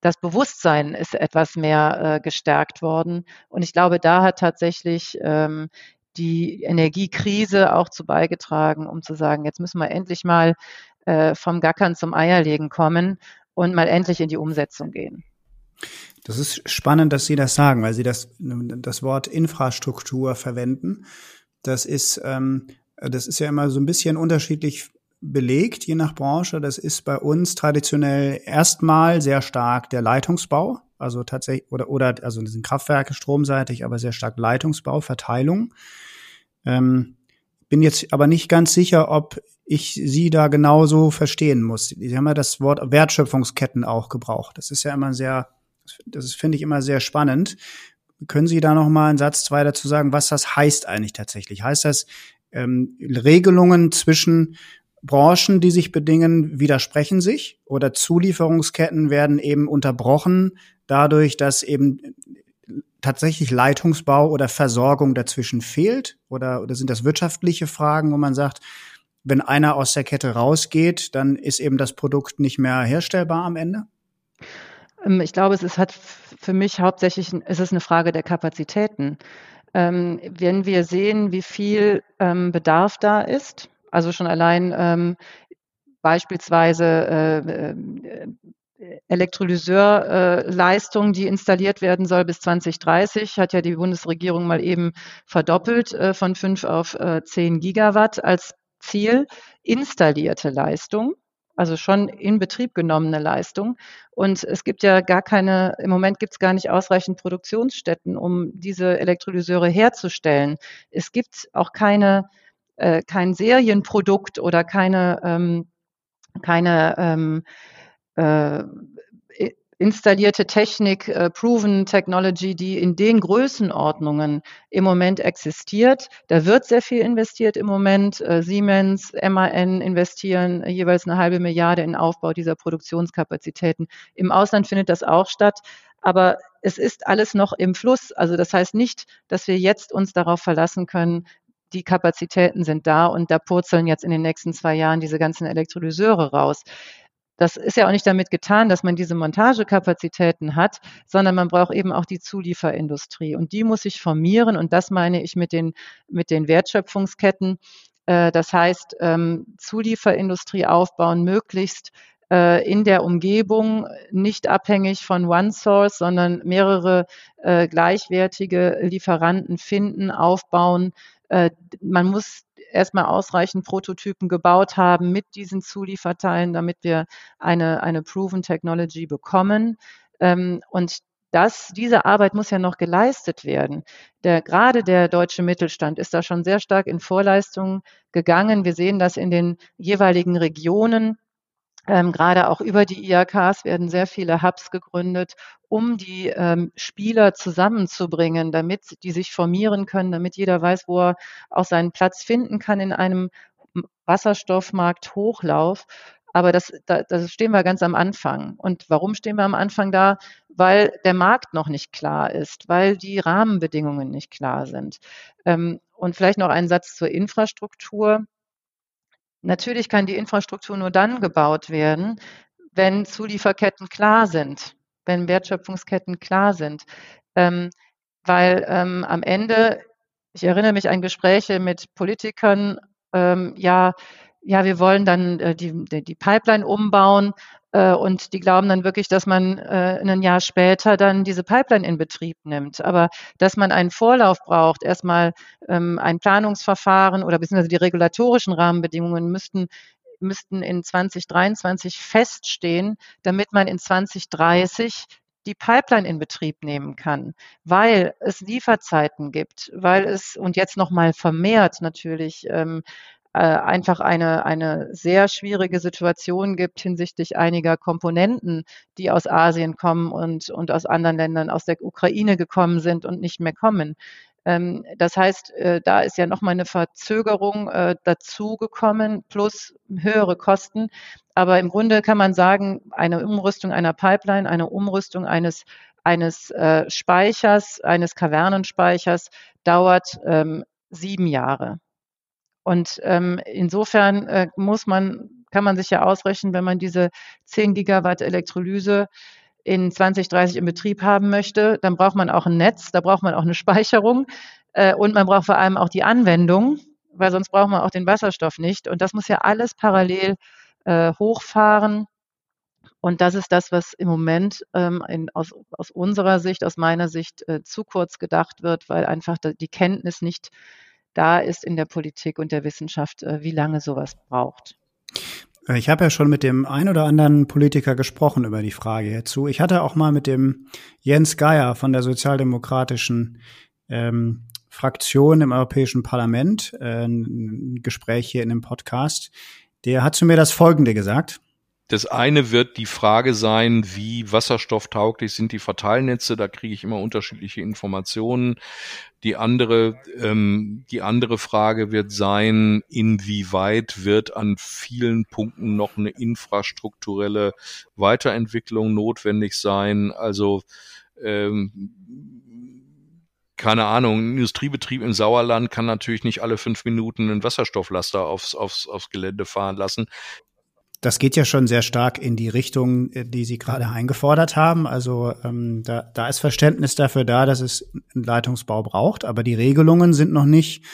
das Bewusstsein ist etwas mehr äh, gestärkt worden. Und ich glaube, da hat tatsächlich ähm, die Energiekrise auch zu beigetragen, um zu sagen, jetzt müssen wir endlich mal äh, vom Gackern zum Eierlegen kommen und mal endlich in die Umsetzung gehen. Das ist spannend, dass Sie das sagen, weil Sie das, das Wort Infrastruktur verwenden. Das ist, ähm, das ist ja immer so ein bisschen unterschiedlich belegt, je nach Branche. Das ist bei uns traditionell erstmal sehr stark der Leitungsbau, also tatsächlich, oder, oder, also das sind Kraftwerke stromseitig, aber sehr stark Leitungsbau, Verteilung. Ähm, bin jetzt aber nicht ganz sicher, ob ich Sie da genauso verstehen muss. Sie haben ja das Wort Wertschöpfungsketten auch gebraucht. Das ist ja immer sehr, das finde ich immer sehr spannend. Können Sie da noch mal einen Satz, zwei dazu sagen, was das heißt eigentlich tatsächlich? Heißt das ähm, Regelungen zwischen Branchen, die sich bedingen, widersprechen sich oder Zulieferungsketten werden eben unterbrochen dadurch, dass eben tatsächlich Leitungsbau oder Versorgung dazwischen fehlt? Oder, oder sind das wirtschaftliche Fragen, wo man sagt, wenn einer aus der Kette rausgeht, dann ist eben das Produkt nicht mehr herstellbar am Ende? Ähm, ich glaube, es ist, hat für mich hauptsächlich es ist eine Frage der Kapazitäten. Ähm, wenn wir sehen, wie viel ähm, Bedarf da ist, also schon allein ähm, beispielsweise äh, äh, Elektrolyseurleistung, die installiert werden soll bis 2030, hat ja die Bundesregierung mal eben verdoppelt äh, von 5 auf äh, 10 Gigawatt als Ziel. Installierte Leistung, also schon in Betrieb genommene Leistung. Und es gibt ja gar keine, im Moment gibt es gar nicht ausreichend Produktionsstätten, um diese Elektrolyseure herzustellen. Es gibt auch keine, äh, kein Serienprodukt oder keine, ähm, keine ähm, äh, installierte Technik, äh, proven Technology, die in den Größenordnungen im Moment existiert. Da wird sehr viel investiert im Moment. Äh, Siemens, MAN investieren jeweils eine halbe Milliarde in Aufbau dieser Produktionskapazitäten. Im Ausland findet das auch statt. Aber es ist alles noch im Fluss. Also das heißt nicht, dass wir jetzt uns darauf verlassen können, die Kapazitäten sind da und da purzeln jetzt in den nächsten zwei Jahren diese ganzen Elektrolyseure raus. Das ist ja auch nicht damit getan, dass man diese Montagekapazitäten hat, sondern man braucht eben auch die Zulieferindustrie. Und die muss sich formieren. Und das meine ich mit den, mit den Wertschöpfungsketten. Äh, das heißt, ähm, Zulieferindustrie aufbauen, möglichst äh, in der Umgebung, nicht abhängig von One Source, sondern mehrere äh, gleichwertige Lieferanten finden, aufbauen. Äh, man muss erstmal ausreichend Prototypen gebaut haben mit diesen Zulieferteilen, damit wir eine, eine Proven Technology bekommen. Ähm, und das, diese Arbeit muss ja noch geleistet werden. Der, gerade der deutsche Mittelstand ist da schon sehr stark in Vorleistungen gegangen. Wir sehen das in den jeweiligen Regionen. Ähm, gerade auch über die IAKs werden sehr viele Hubs gegründet, um die ähm, Spieler zusammenzubringen, damit die sich formieren können, damit jeder weiß, wo er auch seinen Platz finden kann in einem Wasserstoffmarkt Hochlauf. Aber das, da, das stehen wir ganz am Anfang. Und warum stehen wir am Anfang da? Weil der Markt noch nicht klar ist, weil die Rahmenbedingungen nicht klar sind. Ähm, und vielleicht noch ein Satz zur Infrastruktur. Natürlich kann die Infrastruktur nur dann gebaut werden, wenn Zulieferketten klar sind, wenn Wertschöpfungsketten klar sind. Ähm, weil ähm, am Ende, ich erinnere mich an Gespräche mit Politikern, ähm, ja, ja, wir wollen dann äh, die, die Pipeline umbauen und die glauben dann wirklich, dass man äh, ein Jahr später dann diese Pipeline in Betrieb nimmt. Aber dass man einen Vorlauf braucht, erstmal ähm, ein Planungsverfahren oder beziehungsweise die regulatorischen Rahmenbedingungen müssten müssten in 2023 feststehen, damit man in 2030 die Pipeline in Betrieb nehmen kann, weil es Lieferzeiten gibt, weil es und jetzt noch mal vermehrt natürlich ähm, äh, einfach eine, eine sehr schwierige Situation gibt hinsichtlich einiger Komponenten, die aus Asien kommen und, und aus anderen Ländern, aus der Ukraine gekommen sind und nicht mehr kommen. Ähm, das heißt, äh, da ist ja nochmal eine Verzögerung äh, dazugekommen plus höhere Kosten. Aber im Grunde kann man sagen, eine Umrüstung einer Pipeline, eine Umrüstung eines eines äh, Speichers, eines Kavernenspeichers dauert ähm, sieben Jahre. Und ähm, insofern äh, muss man, kann man sich ja ausrechnen, wenn man diese 10 Gigawatt Elektrolyse in 2030 in Betrieb haben möchte, dann braucht man auch ein Netz, da braucht man auch eine Speicherung äh, und man braucht vor allem auch die Anwendung, weil sonst braucht man auch den Wasserstoff nicht. Und das muss ja alles parallel äh, hochfahren. Und das ist das, was im Moment ähm, in, aus, aus unserer Sicht, aus meiner Sicht äh, zu kurz gedacht wird, weil einfach die Kenntnis nicht da ist in der Politik und der Wissenschaft, äh, wie lange sowas braucht. Äh, ich habe ja schon mit dem ein oder anderen Politiker gesprochen über die Frage hierzu. Ich hatte auch mal mit dem Jens Geier von der sozialdemokratischen ähm, Fraktion im Europäischen Parlament äh, ein Gespräch hier in dem Podcast. Der hat zu mir das Folgende gesagt. Das eine wird die Frage sein, wie wasserstofftauglich sind die Verteilnetze. Da kriege ich immer unterschiedliche Informationen. Die andere, ähm, die andere Frage wird sein, inwieweit wird an vielen Punkten noch eine infrastrukturelle Weiterentwicklung notwendig sein. Also ähm, keine Ahnung, ein Industriebetrieb im Sauerland kann natürlich nicht alle fünf Minuten einen Wasserstofflaster aufs, aufs, aufs Gelände fahren lassen das geht ja schon sehr stark in die Richtung, äh, die Sie gerade eingefordert haben. Also ähm, da, da ist Verständnis dafür da, dass es einen Leitungsbau braucht, aber die Regelungen sind noch nicht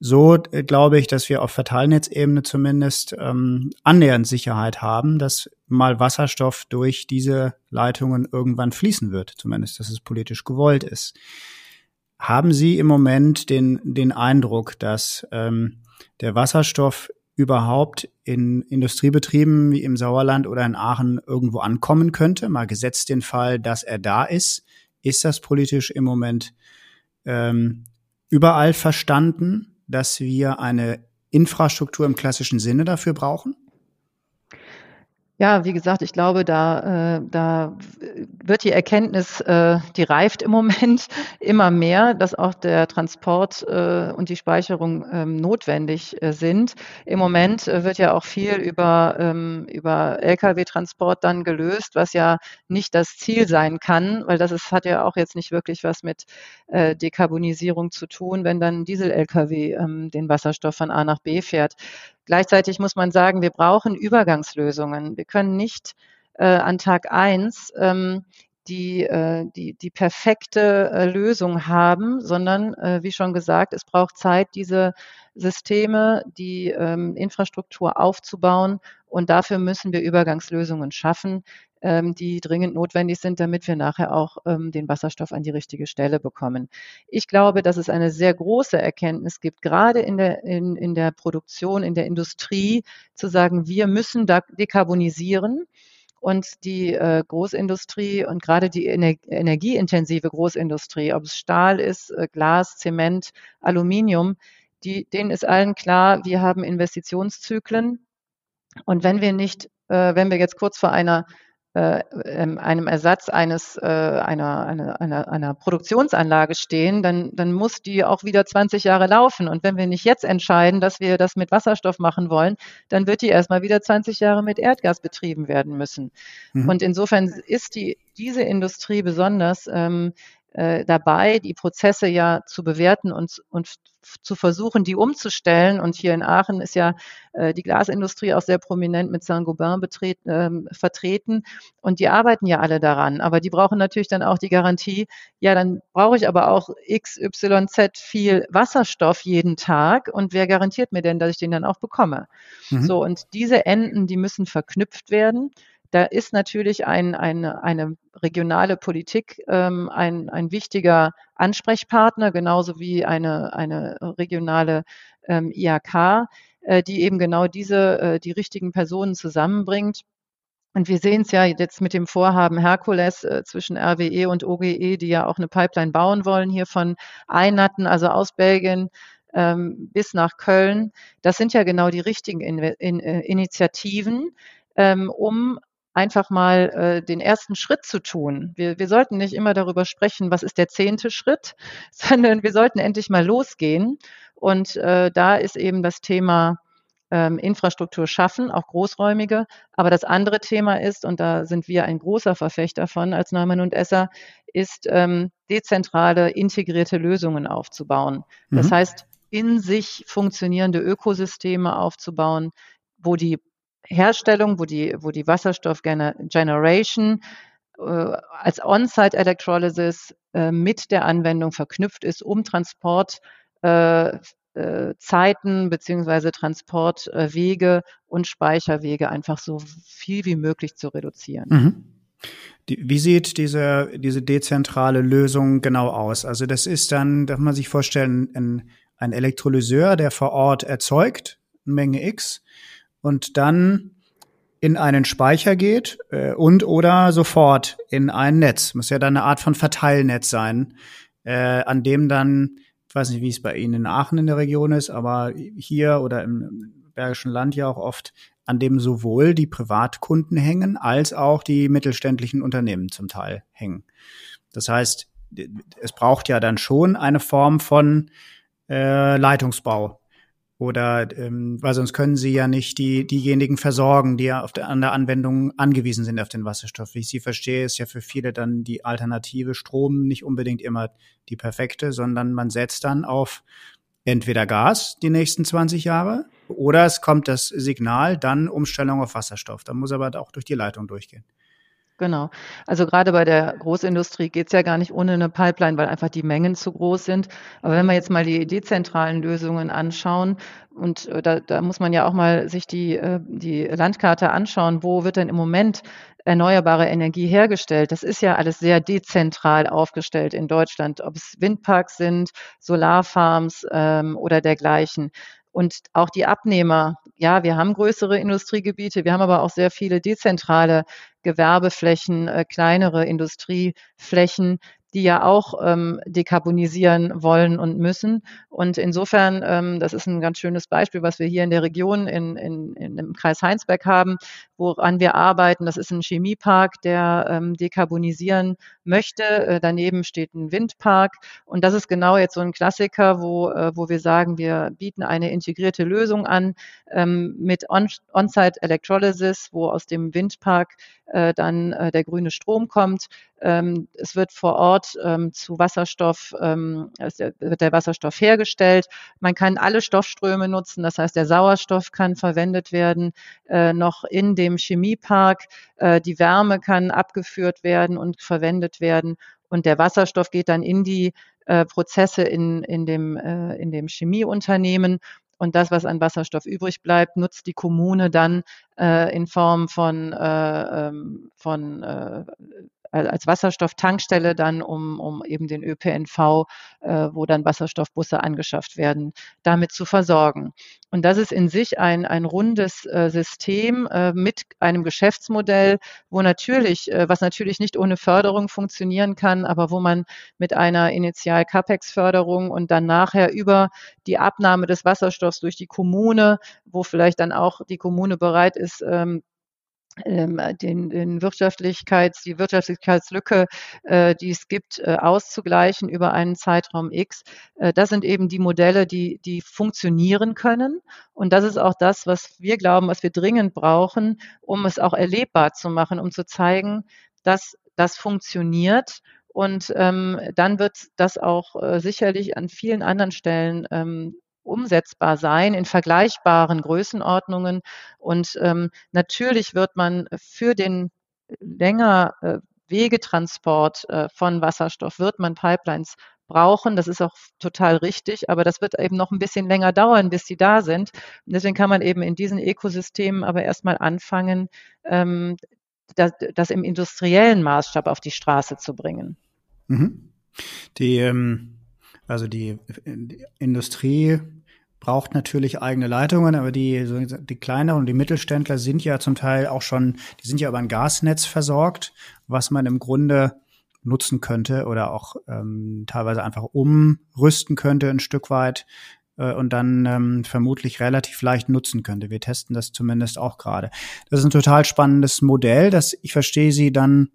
so, äh, glaube ich, dass wir auf Verteilnetzebene zumindest ähm, annähernd Sicherheit haben, dass mal Wasserstoff durch diese Leitungen irgendwann fließen wird, zumindest, dass es politisch gewollt ist. Haben Sie im Moment den, den Eindruck, dass ähm, der Wasserstoff überhaupt in Industriebetrieben wie im Sauerland oder in Aachen irgendwo ankommen könnte. Mal gesetzt den Fall, dass er da ist. Ist das politisch im Moment ähm, überall verstanden, dass wir eine Infrastruktur im klassischen Sinne dafür brauchen? Ja, wie gesagt, ich glaube, da, äh, da wird die Erkenntnis, äh, die reift im Moment immer mehr, dass auch der Transport äh, und die Speicherung ähm, notwendig äh, sind. Im Moment äh, wird ja auch viel über, ähm, über Lkw-Transport dann gelöst, was ja nicht das Ziel sein kann, weil das ist, hat ja auch jetzt nicht wirklich was mit äh, Dekarbonisierung zu tun, wenn dann Diesel-Lkw ähm, den Wasserstoff von A nach B fährt. Gleichzeitig muss man sagen, wir brauchen Übergangslösungen. Wir können nicht äh, an Tag eins ähm, die, äh, die, die perfekte äh, Lösung haben, sondern äh, wie schon gesagt, es braucht Zeit, diese Systeme, die ähm, Infrastruktur aufzubauen Und dafür müssen wir Übergangslösungen schaffen, ähm, die dringend notwendig sind, damit wir nachher auch ähm, den Wasserstoff an die richtige Stelle bekommen. Ich glaube, dass es eine sehr große Erkenntnis gibt, gerade in der, in, in der Produktion, in der Industrie, zu sagen, wir müssen da dekarbonisieren. Und die äh, Großindustrie und gerade die ener energieintensive Großindustrie, ob es Stahl ist, äh, Glas, Zement, Aluminium, die, denen ist allen klar, wir haben Investitionszyklen. Und wenn wir nicht, äh, wenn wir jetzt kurz vor einer äh, ähm, einem Ersatz eines äh, einer, einer, einer, einer Produktionsanlage stehen, dann, dann muss die auch wieder 20 Jahre laufen. Und wenn wir nicht jetzt entscheiden, dass wir das mit Wasserstoff machen wollen, dann wird die erstmal wieder 20 Jahre mit Erdgas betrieben werden müssen. Mhm. Und insofern ist die, diese Industrie besonders ähm, äh, dabei, die Prozesse ja zu bewerten und, und zu versuchen, die umzustellen. Und hier in Aachen ist ja äh, die Glasindustrie auch sehr prominent mit Saint-Gobain äh, vertreten. Und die arbeiten ja alle daran. Aber die brauchen natürlich dann auch die Garantie, ja, dann brauche ich aber auch X, Y, Z viel Wasserstoff jeden Tag. Und wer garantiert mir denn, dass ich den dann auch bekomme? Mhm. So, und diese Enden, die müssen verknüpft werden. Da ist natürlich ein, eine, eine regionale Politik ähm, ein, ein wichtiger Ansprechpartner, genauso wie eine, eine regionale ähm, IHK, äh, die eben genau diese, äh, die richtigen Personen zusammenbringt. Und wir sehen es ja jetzt mit dem Vorhaben Herkules äh, zwischen RWE und OGE, die ja auch eine Pipeline bauen wollen, hier von Einatten, also aus Belgien, ähm, bis nach Köln. Das sind ja genau die richtigen in, in, äh, Initiativen, ähm, um einfach mal äh, den ersten Schritt zu tun. Wir, wir sollten nicht immer darüber sprechen, was ist der zehnte Schritt, sondern wir sollten endlich mal losgehen. Und äh, da ist eben das Thema ähm, Infrastruktur schaffen, auch großräumige. Aber das andere Thema ist, und da sind wir ein großer Verfechter von als Neumann und Esser, ist ähm, dezentrale, integrierte Lösungen aufzubauen. Mhm. Das heißt, in sich funktionierende Ökosysteme aufzubauen, wo die Herstellung, wo die, wo die Wasserstoff-Generation äh, als On-Site Electrolysis äh, mit der Anwendung verknüpft ist, um Transportzeiten äh, äh, beziehungsweise Transportwege und Speicherwege einfach so viel wie möglich zu reduzieren. Mhm. Die, wie sieht diese, diese dezentrale Lösung genau aus? Also das ist dann, darf man sich vorstellen, ein, ein Elektrolyseur, der vor Ort erzeugt, Menge X, und dann in einen Speicher geht äh, und oder sofort in ein Netz. Muss ja dann eine Art von Verteilnetz sein, äh, an dem dann, ich weiß nicht, wie es bei Ihnen in Aachen in der Region ist, aber hier oder im Bergischen Land ja auch oft, an dem sowohl die Privatkunden hängen, als auch die mittelständischen Unternehmen zum Teil hängen. Das heißt, es braucht ja dann schon eine Form von äh, Leitungsbau oder ähm, weil sonst können sie ja nicht die, diejenigen versorgen, die ja auf der, an der Anwendung angewiesen sind auf den Wasserstoff. Wie ich sie verstehe, ist ja für viele dann die alternative Strom nicht unbedingt immer die perfekte, sondern man setzt dann auf entweder Gas die nächsten 20 Jahre oder es kommt das Signal, dann Umstellung auf Wasserstoff. Da muss aber auch durch die Leitung durchgehen. Genau. Also gerade bei der Großindustrie geht es ja gar nicht ohne eine Pipeline, weil einfach die Mengen zu groß sind. Aber wenn wir jetzt mal die dezentralen Lösungen anschauen, und äh, da, da muss man ja auch mal sich die, äh, die Landkarte anschauen, wo wird denn im Moment erneuerbare Energie hergestellt. Das ist ja alles sehr dezentral aufgestellt in Deutschland, ob es Windparks sind, Solarfarms ähm, oder dergleichen. Und auch die Abnehmer, ja, wir haben größere Industriegebiete, wir haben aber auch sehr viele dezentrale Gewerbeflächen, äh, kleinere Industrieflächen, die ja auch ähm, dekarbonisieren wollen und müssen. Und insofern, ähm, das ist ein ganz schönes Beispiel, was wir hier in der Region in, in, in im Kreis Heinsberg haben, woran wir arbeiten. Das ist ein Chemiepark, der ähm, dekarbonisieren möchte. Äh, daneben steht ein Windpark. Und das ist genau jetzt so ein Klassiker, wo, äh, wo wir sagen, wir bieten eine integrierte Lösung an ähm, mit On-Site Electrolysis, wo aus dem Windpark äh, dann äh, der grüne Strom kommt. Ähm, es wird vor Ort ähm, zu Wasserstoff, ähm, wird der Wasserstoff hergestellt. Man kann alle Stoffströme nutzen, das heißt, der Sauerstoff kann verwendet werden, äh, noch in dem Chemiepark. Äh, die Wärme kann abgeführt werden und verwendet werden. Und der Wasserstoff geht dann in die äh, Prozesse in, in, dem, äh, in dem Chemieunternehmen Und das, was an Wasserstoff übrig bleibt, nutzt die Kommune dann äh, in Form von, äh, ähm, von äh, als Wasserstofftankstelle dann, um, um eben den ÖPNV, äh, wo dann Wasserstoffbusse angeschafft werden, damit zu versorgen. Und das ist in sich ein, ein rundes äh, System äh, mit einem Geschäftsmodell, wo natürlich, äh, was natürlich nicht ohne Förderung funktionieren kann, aber wo man mit einer Initial-Capex-Förderung und dann nachher über die Abnahme des Wasserstoffs durch die Kommune, wo vielleicht dann auch die Kommune bereit ist, ähm, ähm, den, den Wirtschaftlichkeits, die Wirtschaftlichkeitslücke, äh, die es gibt, äh, auszugleichen über einen Zeitraum X. Äh, das sind eben die Modelle, die, die funktionieren können. Und das ist auch das, was wir glauben, was wir dringend brauchen, um es auch erlebbar zu machen, um zu zeigen, dass das funktioniert. Und ähm, dann wird das auch äh, sicherlich an vielen anderen Stellen ähm, umsetzbar sein in vergleichbaren Größenordnungen. Und ähm, natürlich wird man für den länger äh, Wegetransport äh, von Wasserstoff, wird man Pipelines brauchen. Das ist auch total richtig, aber das wird eben noch ein bisschen länger dauern, bis sie da sind. Und deswegen kann man eben in diesen Ökosystemen aber erstmal anfangen, ähm, das, das im industriellen Maßstab auf die Straße zu bringen. Mhm. Die ähm also die, die Industrie braucht natürlich eigene Leitungen, aber die, die kleineren und die Mittelständler sind ja zum Teil auch schon, die sind ja über ein Gasnetz versorgt, was man im Grunde nutzen könnte oder auch ähm, teilweise einfach umrüsten könnte ein Stück weit äh, und dann ähm, vermutlich relativ leicht nutzen könnte. Wir testen das zumindest auch gerade. Das ist ein total spannendes Modell, das ich verstehe Sie dann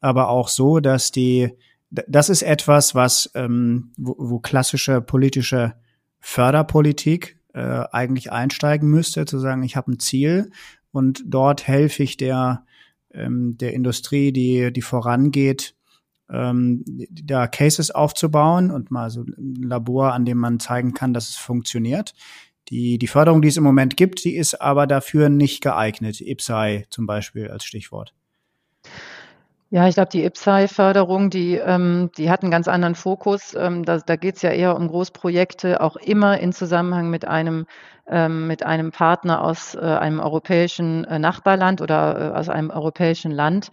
aber auch so, dass die das ist etwas, was ähm, wo, wo klassische politische Förderpolitik äh, eigentlich einsteigen müsste, zu sagen, ich habe ein Ziel und dort helfe ich der ähm, der Industrie, die die vorangeht, ähm, da Cases aufzubauen und mal so ein Labor, an dem man zeigen kann, dass es funktioniert. Die, die Förderung, die es im Moment gibt, die ist aber dafür nicht geeignet. IPSAI zum Beispiel als Stichwort. Ja, ich glaube, die IPSAI-Förderung, die, ähm, die hat einen ganz anderen Fokus. Ähm, da da geht es ja eher um Großprojekte, auch immer in Zusammenhang mit einem, ähm, mit einem Partner aus äh, einem europäischen äh, Nachbarland oder äh, aus einem europäischen Land.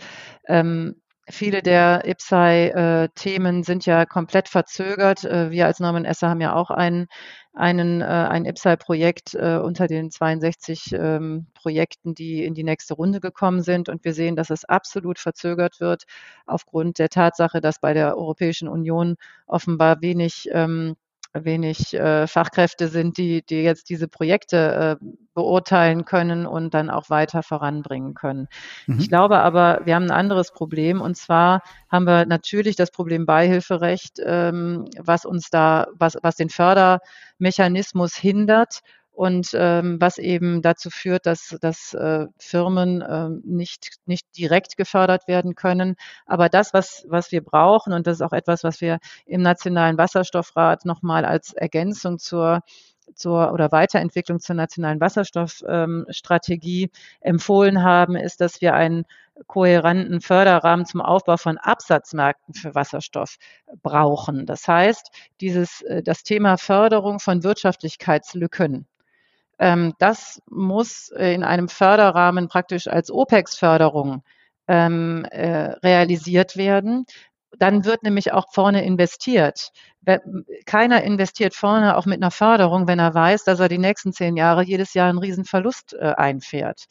Ähm, Viele der IPSAI-Themen sind ja komplett verzögert. Äh, wir als Norman Esser haben ja auch einen, einen, äh, ein IPSAI-Projekt äh, unter den 62 ähm, Projekten, die in die nächste Runde gekommen sind. Und wir sehen, dass es absolut verzögert wird aufgrund der Tatsache, dass bei der Europäischen Union offenbar wenig ähm, wenig äh, Fachkräfte sind, die, die jetzt diese Projekte äh, beurteilen können und dann auch weiter voranbringen können. Mhm. Ich glaube aber, wir haben ein anderes Problem und zwar haben wir natürlich das Problem Beihilferecht, ähm, was uns da, was, was den Fördermechanismus hindert und ähm, was eben dazu führt, dass, dass äh, Firmen äh, nicht, nicht direkt gefördert werden können. Aber das, was, was wir brauchen, und das ist auch etwas, was wir im Nationalen Wasserstoffrat nochmal als Ergänzung zur zur oder Weiterentwicklung zur nationalen Wasserstoffstrategie ähm, empfohlen haben, ist, dass wir einen kohärenten Förderrahmen zum Aufbau von Absatzmärkten für Wasserstoff brauchen. Das heißt, dieses, äh, das Thema Förderung von Wirtschaftlichkeitslücken das muss in einem Förderrahmen praktisch als OPEX-Förderung ähm, äh, realisiert werden. Dann wird nämlich auch vorne investiert. Keiner investiert vorne auch mit einer Förderung, wenn er weiß, dass er die nächsten zehn Jahre jedes Jahr einen Riesenverlust äh, einfährt.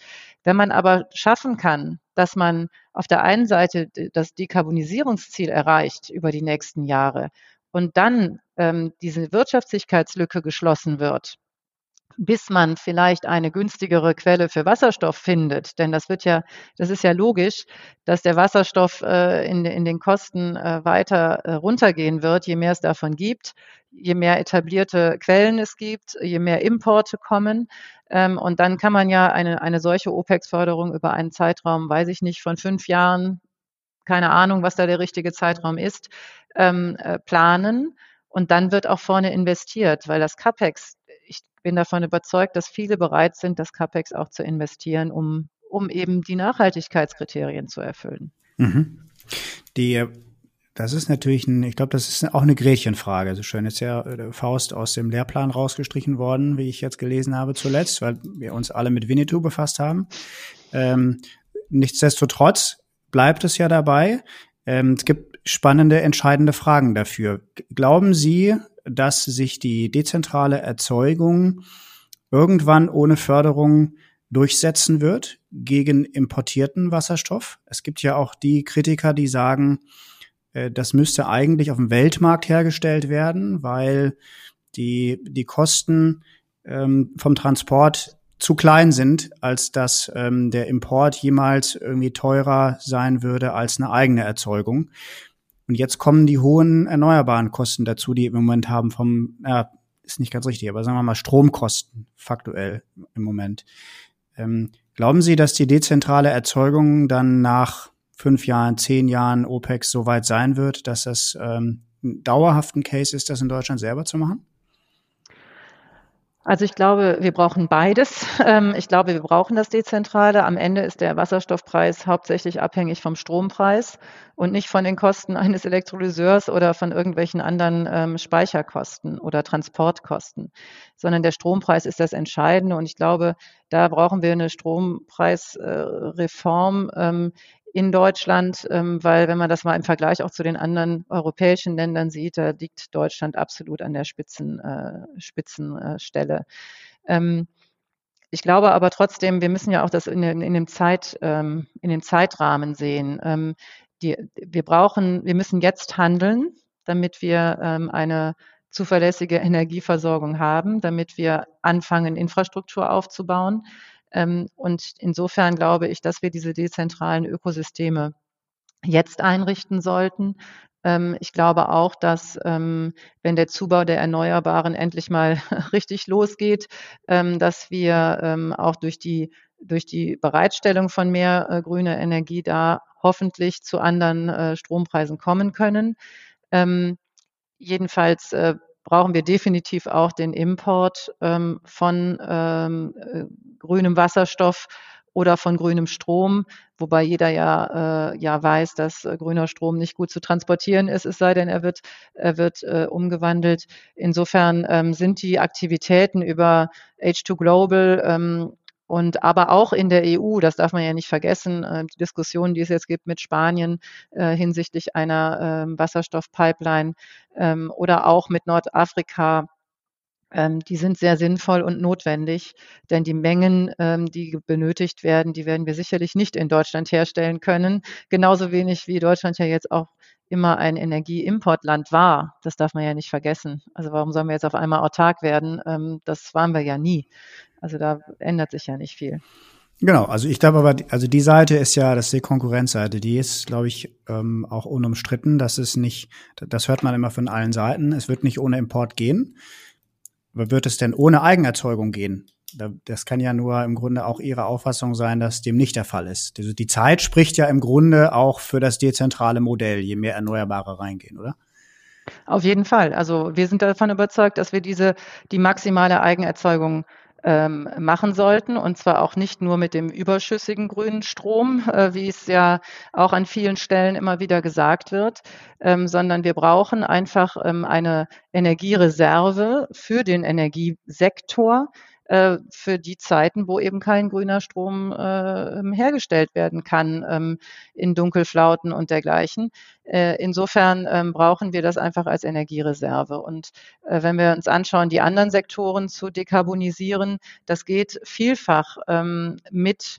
Wenn man aber schaffen kann, dass man auf der einen Seite das Dekarbonisierungsziel erreicht über die nächsten Jahre und dann ähm, diese Wirtschaftlichkeitslücke geschlossen wird, bis man vielleicht eine günstigere Quelle für Wasserstoff findet. Denn das wird ja, das ist ja logisch, dass der Wasserstoff äh, in, in den Kosten äh, weiter äh, runtergehen wird, je mehr es davon gibt, je mehr etablierte Quellen es gibt, je mehr Importe kommen. Ähm, und dann kann man ja eine, eine solche OPEX-Förderung über einen Zeitraum, weiß ich nicht, von fünf Jahren, keine Ahnung, was da der richtige Zeitraum ist, ähm, äh, planen. Und dann wird auch vorne investiert, weil das CAPEX ich bin davon überzeugt, dass viele bereit sind, das CAPEX auch zu investieren, um, um eben die Nachhaltigkeitskriterien zu erfüllen. Mhm. Die, Das ist natürlich ein, ich glaube, das ist auch eine Gretchenfrage. So schön ist ja äh, Faust aus dem Lehrplan rausgestrichen worden, wie ich jetzt gelesen habe zuletzt, weil wir uns alle mit Winnetou befasst haben. Ähm, nichtsdestotrotz bleibt es ja dabei. Ähm, es gibt spannende, entscheidende Fragen dafür. Glauben Sie, dass sich die dezentrale Erzeugung irgendwann ohne Förderung durchsetzen wird gegen importierten Wasserstoff? Es gibt ja auch die Kritiker, die sagen, äh, das müsste eigentlich auf dem Weltmarkt hergestellt werden, weil die, die Kosten ähm, vom Transport zu klein sind, als dass ähm, der Import jemals irgendwie teurer sein würde als eine eigene Erzeugung. Und jetzt kommen die hohen erneuerbaren Kosten dazu, die im Moment haben vom, ja, ist nicht ganz richtig, aber sagen wir mal Stromkosten faktuell im Moment. Ähm, glauben Sie, dass die dezentrale Erzeugung dann nach fünf Jahren, zehn Jahren OPEX so weit sein wird, dass das ähm, ein dauerhaften Case ist, das in Deutschland selber zu machen? Also ich glaube, wir brauchen beides. Ähm, ich glaube, wir brauchen das Dezentrale. Am Ende ist der Wasserstoffpreis hauptsächlich abhängig vom Strompreis und nicht von den Kosten eines Elektrolyseurs oder von irgendwelchen anderen ähm, Speicherkosten oder Transportkosten, sondern der Strompreis ist das Entscheidende. Und ich glaube, da brauchen wir eine Strompreisreform, ähm, in Deutschland, ähm, weil wenn man das mal im Vergleich auch zu den anderen europäischen Ländern sieht, da liegt Deutschland absolut an der Spitzen, äh, Spitzenstelle. Ähm, ich glaube aber trotzdem, wir müssen ja auch das in, in dem, Zeit, ähm, in dem Zeitrahmen sehen. Ähm, die, wir brauchen, wir müssen jetzt handeln, damit wir ähm, eine zuverlässige Energieversorgung haben, damit wir anfangen, Infrastruktur aufzubauen. Ähm, und insofern glaube ich, dass wir diese dezentralen Ökosysteme jetzt einrichten sollten. Ähm, ich glaube auch, dass ähm, wenn der Zubau der Erneuerbaren endlich mal richtig losgeht, dass wir auch durch die durch die Bereitstellung von mehr äh, grüner Energie da hoffentlich zu anderen äh, Strompreisen kommen können. jedenfalls äh, brauchen wir definitiv auch den Import ähm, von ähm, äh, grünem Wasserstoff oder von grünem Strom, wobei jeder ja, äh, ja weiß, dass äh, grüner Strom nicht gut zu transportieren ist, es sei denn, er wird, er wird äh, umgewandelt. Insofern ähm, sind die Aktivitäten über H2 Global ähm, und aber auch in der EU, das darf man ja nicht vergessen, äh, die Diskussion, die es jetzt gibt mit Spanien äh, hinsichtlich einer äh, Wasserstoffpipeline ähm, oder auch mit Nordafrika, ähm, die sind sehr sinnvoll und notwendig, denn die Mengen, ähm, die benötigt werden, die werden wir sicherlich nicht in Deutschland herstellen können. Genauso wenig wie Deutschland ja jetzt auch immer ein Energieimportland war. Das darf man ja nicht vergessen. Also warum sollen wir jetzt auf einmal autark werden? Ähm, das waren wir ja nie. Also da ändert sich ja nicht viel. Genau, also ich glaube aber, also die Seite ist ja, das ist die Konkurrenzseite, die ist, glaube ich, ähm, auch unumstritten. Das ist nicht, das hört man immer von allen Seiten. Es wird nicht ohne Import gehen. Aber wird es denn ohne Eigenerzeugung gehen? Das kann ja nur im Grunde auch Ihre Auffassung sein, dass dem nicht der Fall ist. Also die Zeit spricht ja im Grunde auch für das dezentrale Modell, je mehr Erneuerbare reingehen, oder? Auf jeden Fall. Also wir sind davon überzeugt, dass wir diese die maximale Eigenerzeugung ähm, machen sollten. Und zwar auch nicht nur mit dem überschüssigen grünen Strom, äh, wie es ja auch an vielen Stellen immer wieder gesagt wird, ähm, sondern wir brauchen einfach ähm, eine Energiereserve für den Energiesektor, äh, für die Zeiten, wo eben kein grüner Strom äh, hergestellt werden kann ähm, in Dunkelflauten und dergleichen. Äh, insofern ähm, brauchen wir das einfach als Energiereserve. Und äh, wenn wir uns anschauen, die anderen Sektoren zu dekarbonisieren, das geht vielfach ähm, mit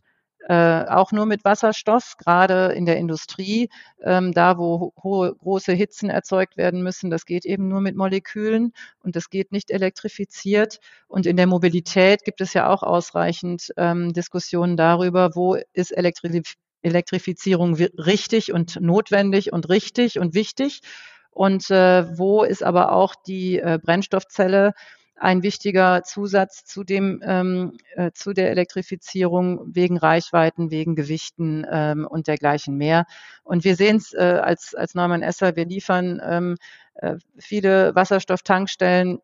äh, auch nur mit Wasserstoff, gerade in der Industrie, ähm, da wo hohe, große Hitzen erzeugt werden müssen. Das geht eben nur mit Molekülen und das geht nicht elektrifiziert. Und in der Mobilität gibt es ja auch ausreichend ähm, Diskussionen darüber, wo ist Elektrif Elektrifizierung richtig und notwendig und richtig und wichtig. Und äh, wo ist aber auch die äh, Brennstoffzelle ein wichtiger Zusatz zu dem ähm, äh, zu der Elektrifizierung wegen Reichweiten, wegen Gewichten ähm, und dergleichen mehr. Und wir sehen es äh, als als Neumann Esser, wir liefern ähm, äh, viele Wasserstofftankstellen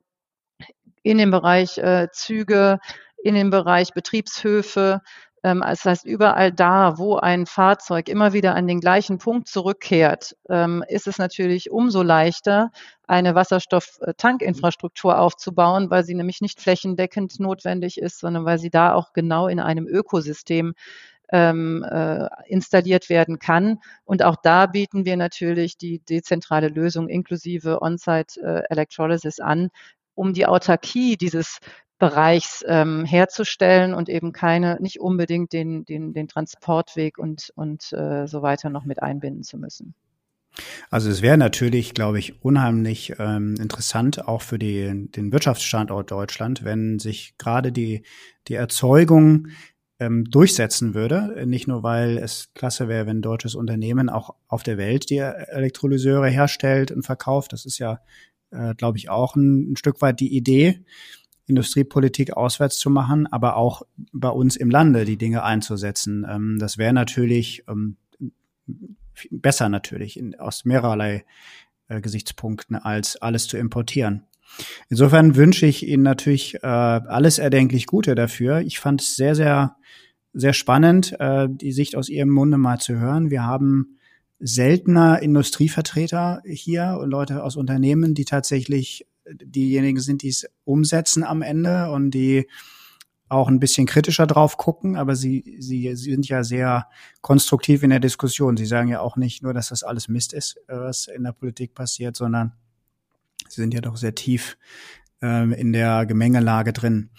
in dem Bereich äh, Züge, in dem Bereich Betriebshöfe, Ähm, das heißt, überall da, wo ein Fahrzeug immer wieder an den gleichen Punkt zurückkehrt, ähm, ist es natürlich umso leichter, eine Wasserstofftankinfrastruktur aufzubauen, weil sie nämlich nicht flächendeckend notwendig ist, sondern weil sie da auch genau in einem Ökosystem ähm, äh, installiert werden kann. Und auch da bieten wir natürlich die dezentrale Lösung inklusive On-Site äh, Electrolysis an, um die Autarkie dieses Bereichs ähm, herzustellen und eben keine, nicht unbedingt den, den, den Transportweg und, und äh, so weiter noch mit einbinden zu müssen. Also es wäre natürlich, glaube ich, unheimlich ähm, interessant, auch für die, den Wirtschaftsstandort Deutschland, wenn sich gerade die, die Erzeugung ähm, durchsetzen würde. Nicht nur, weil es klasse wäre, wenn ein deutsches Unternehmen auch auf der Welt die Elektrolyseure herstellt und verkauft. Das ist ja, äh, glaube ich, auch ein, ein Stück weit die Idee, Industriepolitik auswärts zu machen, aber auch bei uns im Lande die Dinge einzusetzen. Ähm, das wäre natürlich ähm, besser natürlich in, aus mehrerlei äh, Gesichtspunkten als alles zu importieren. Insofern wünsche ich Ihnen natürlich äh, alles erdenklich Gute dafür. Ich fand es sehr, sehr, sehr spannend, äh, die Sicht aus Ihrem Munde mal zu hören. Wir haben seltener Industrievertreter hier und Leute aus Unternehmen, die tatsächlich diejenigen sind, die es umsetzen am Ende und die auch ein bisschen kritischer drauf gucken, aber sie, sie, sie sind ja sehr konstruktiv in der Diskussion. Sie sagen ja auch nicht nur, dass das alles Mist ist, was in der Politik passiert, sondern Sie sind ja doch sehr tief ähm, in der Gemengelage drin.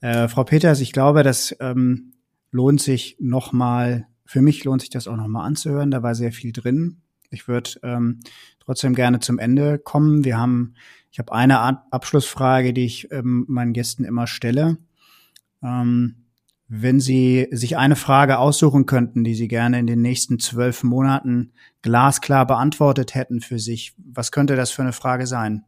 Äh, Frau Peters, ich glaube, das ähm, lohnt sich nochmal, für mich lohnt sich das auch nochmal anzuhören. Da war sehr viel drin. Ich würde ähm, trotzdem gerne zum Ende kommen. Wir haben, ich habe eine Art Abschlussfrage, die ich ähm, meinen Gästen immer stelle. Ähm, wenn Sie sich eine Frage aussuchen könnten, die Sie gerne in den nächsten zwölf Monaten glasklar beantwortet hätten für sich, was könnte das für eine Frage sein?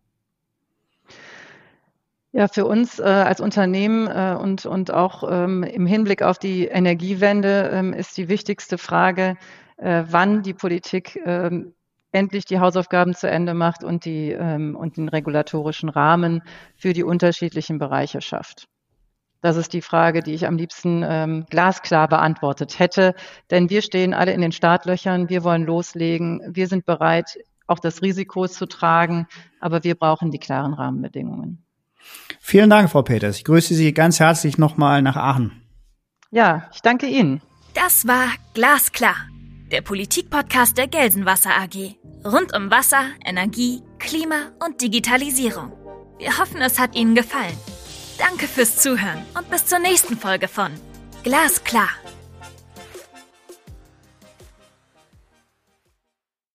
Ja, für uns äh, als Unternehmen äh, und, und auch ähm, im Hinblick auf die Energiewende ähm, ist die wichtigste Frage, äh, wann die Politik ähm, endlich die Hausaufgaben zu Ende macht und, die, ähm, und den regulatorischen Rahmen für die unterschiedlichen Bereiche schafft. Das ist die Frage, die ich am liebsten ähm, glasklar beantwortet hätte. Denn wir stehen alle in den Startlöchern, wir wollen loslegen, wir sind bereit, auch das Risiko zu tragen, aber wir brauchen die klaren Rahmenbedingungen. Vielen Dank, Frau Peters. Ich grüße Sie ganz herzlich nochmal nach Aachen. Ja, ich danke Ihnen. Das war Glasklar, der Politikpodcast der Gelsenwasser AG. Rund um Wasser, Energie, Klima und Digitalisierung. Wir hoffen, es hat Ihnen gefallen. Danke fürs Zuhören und bis zur nächsten Folge von Glasklar.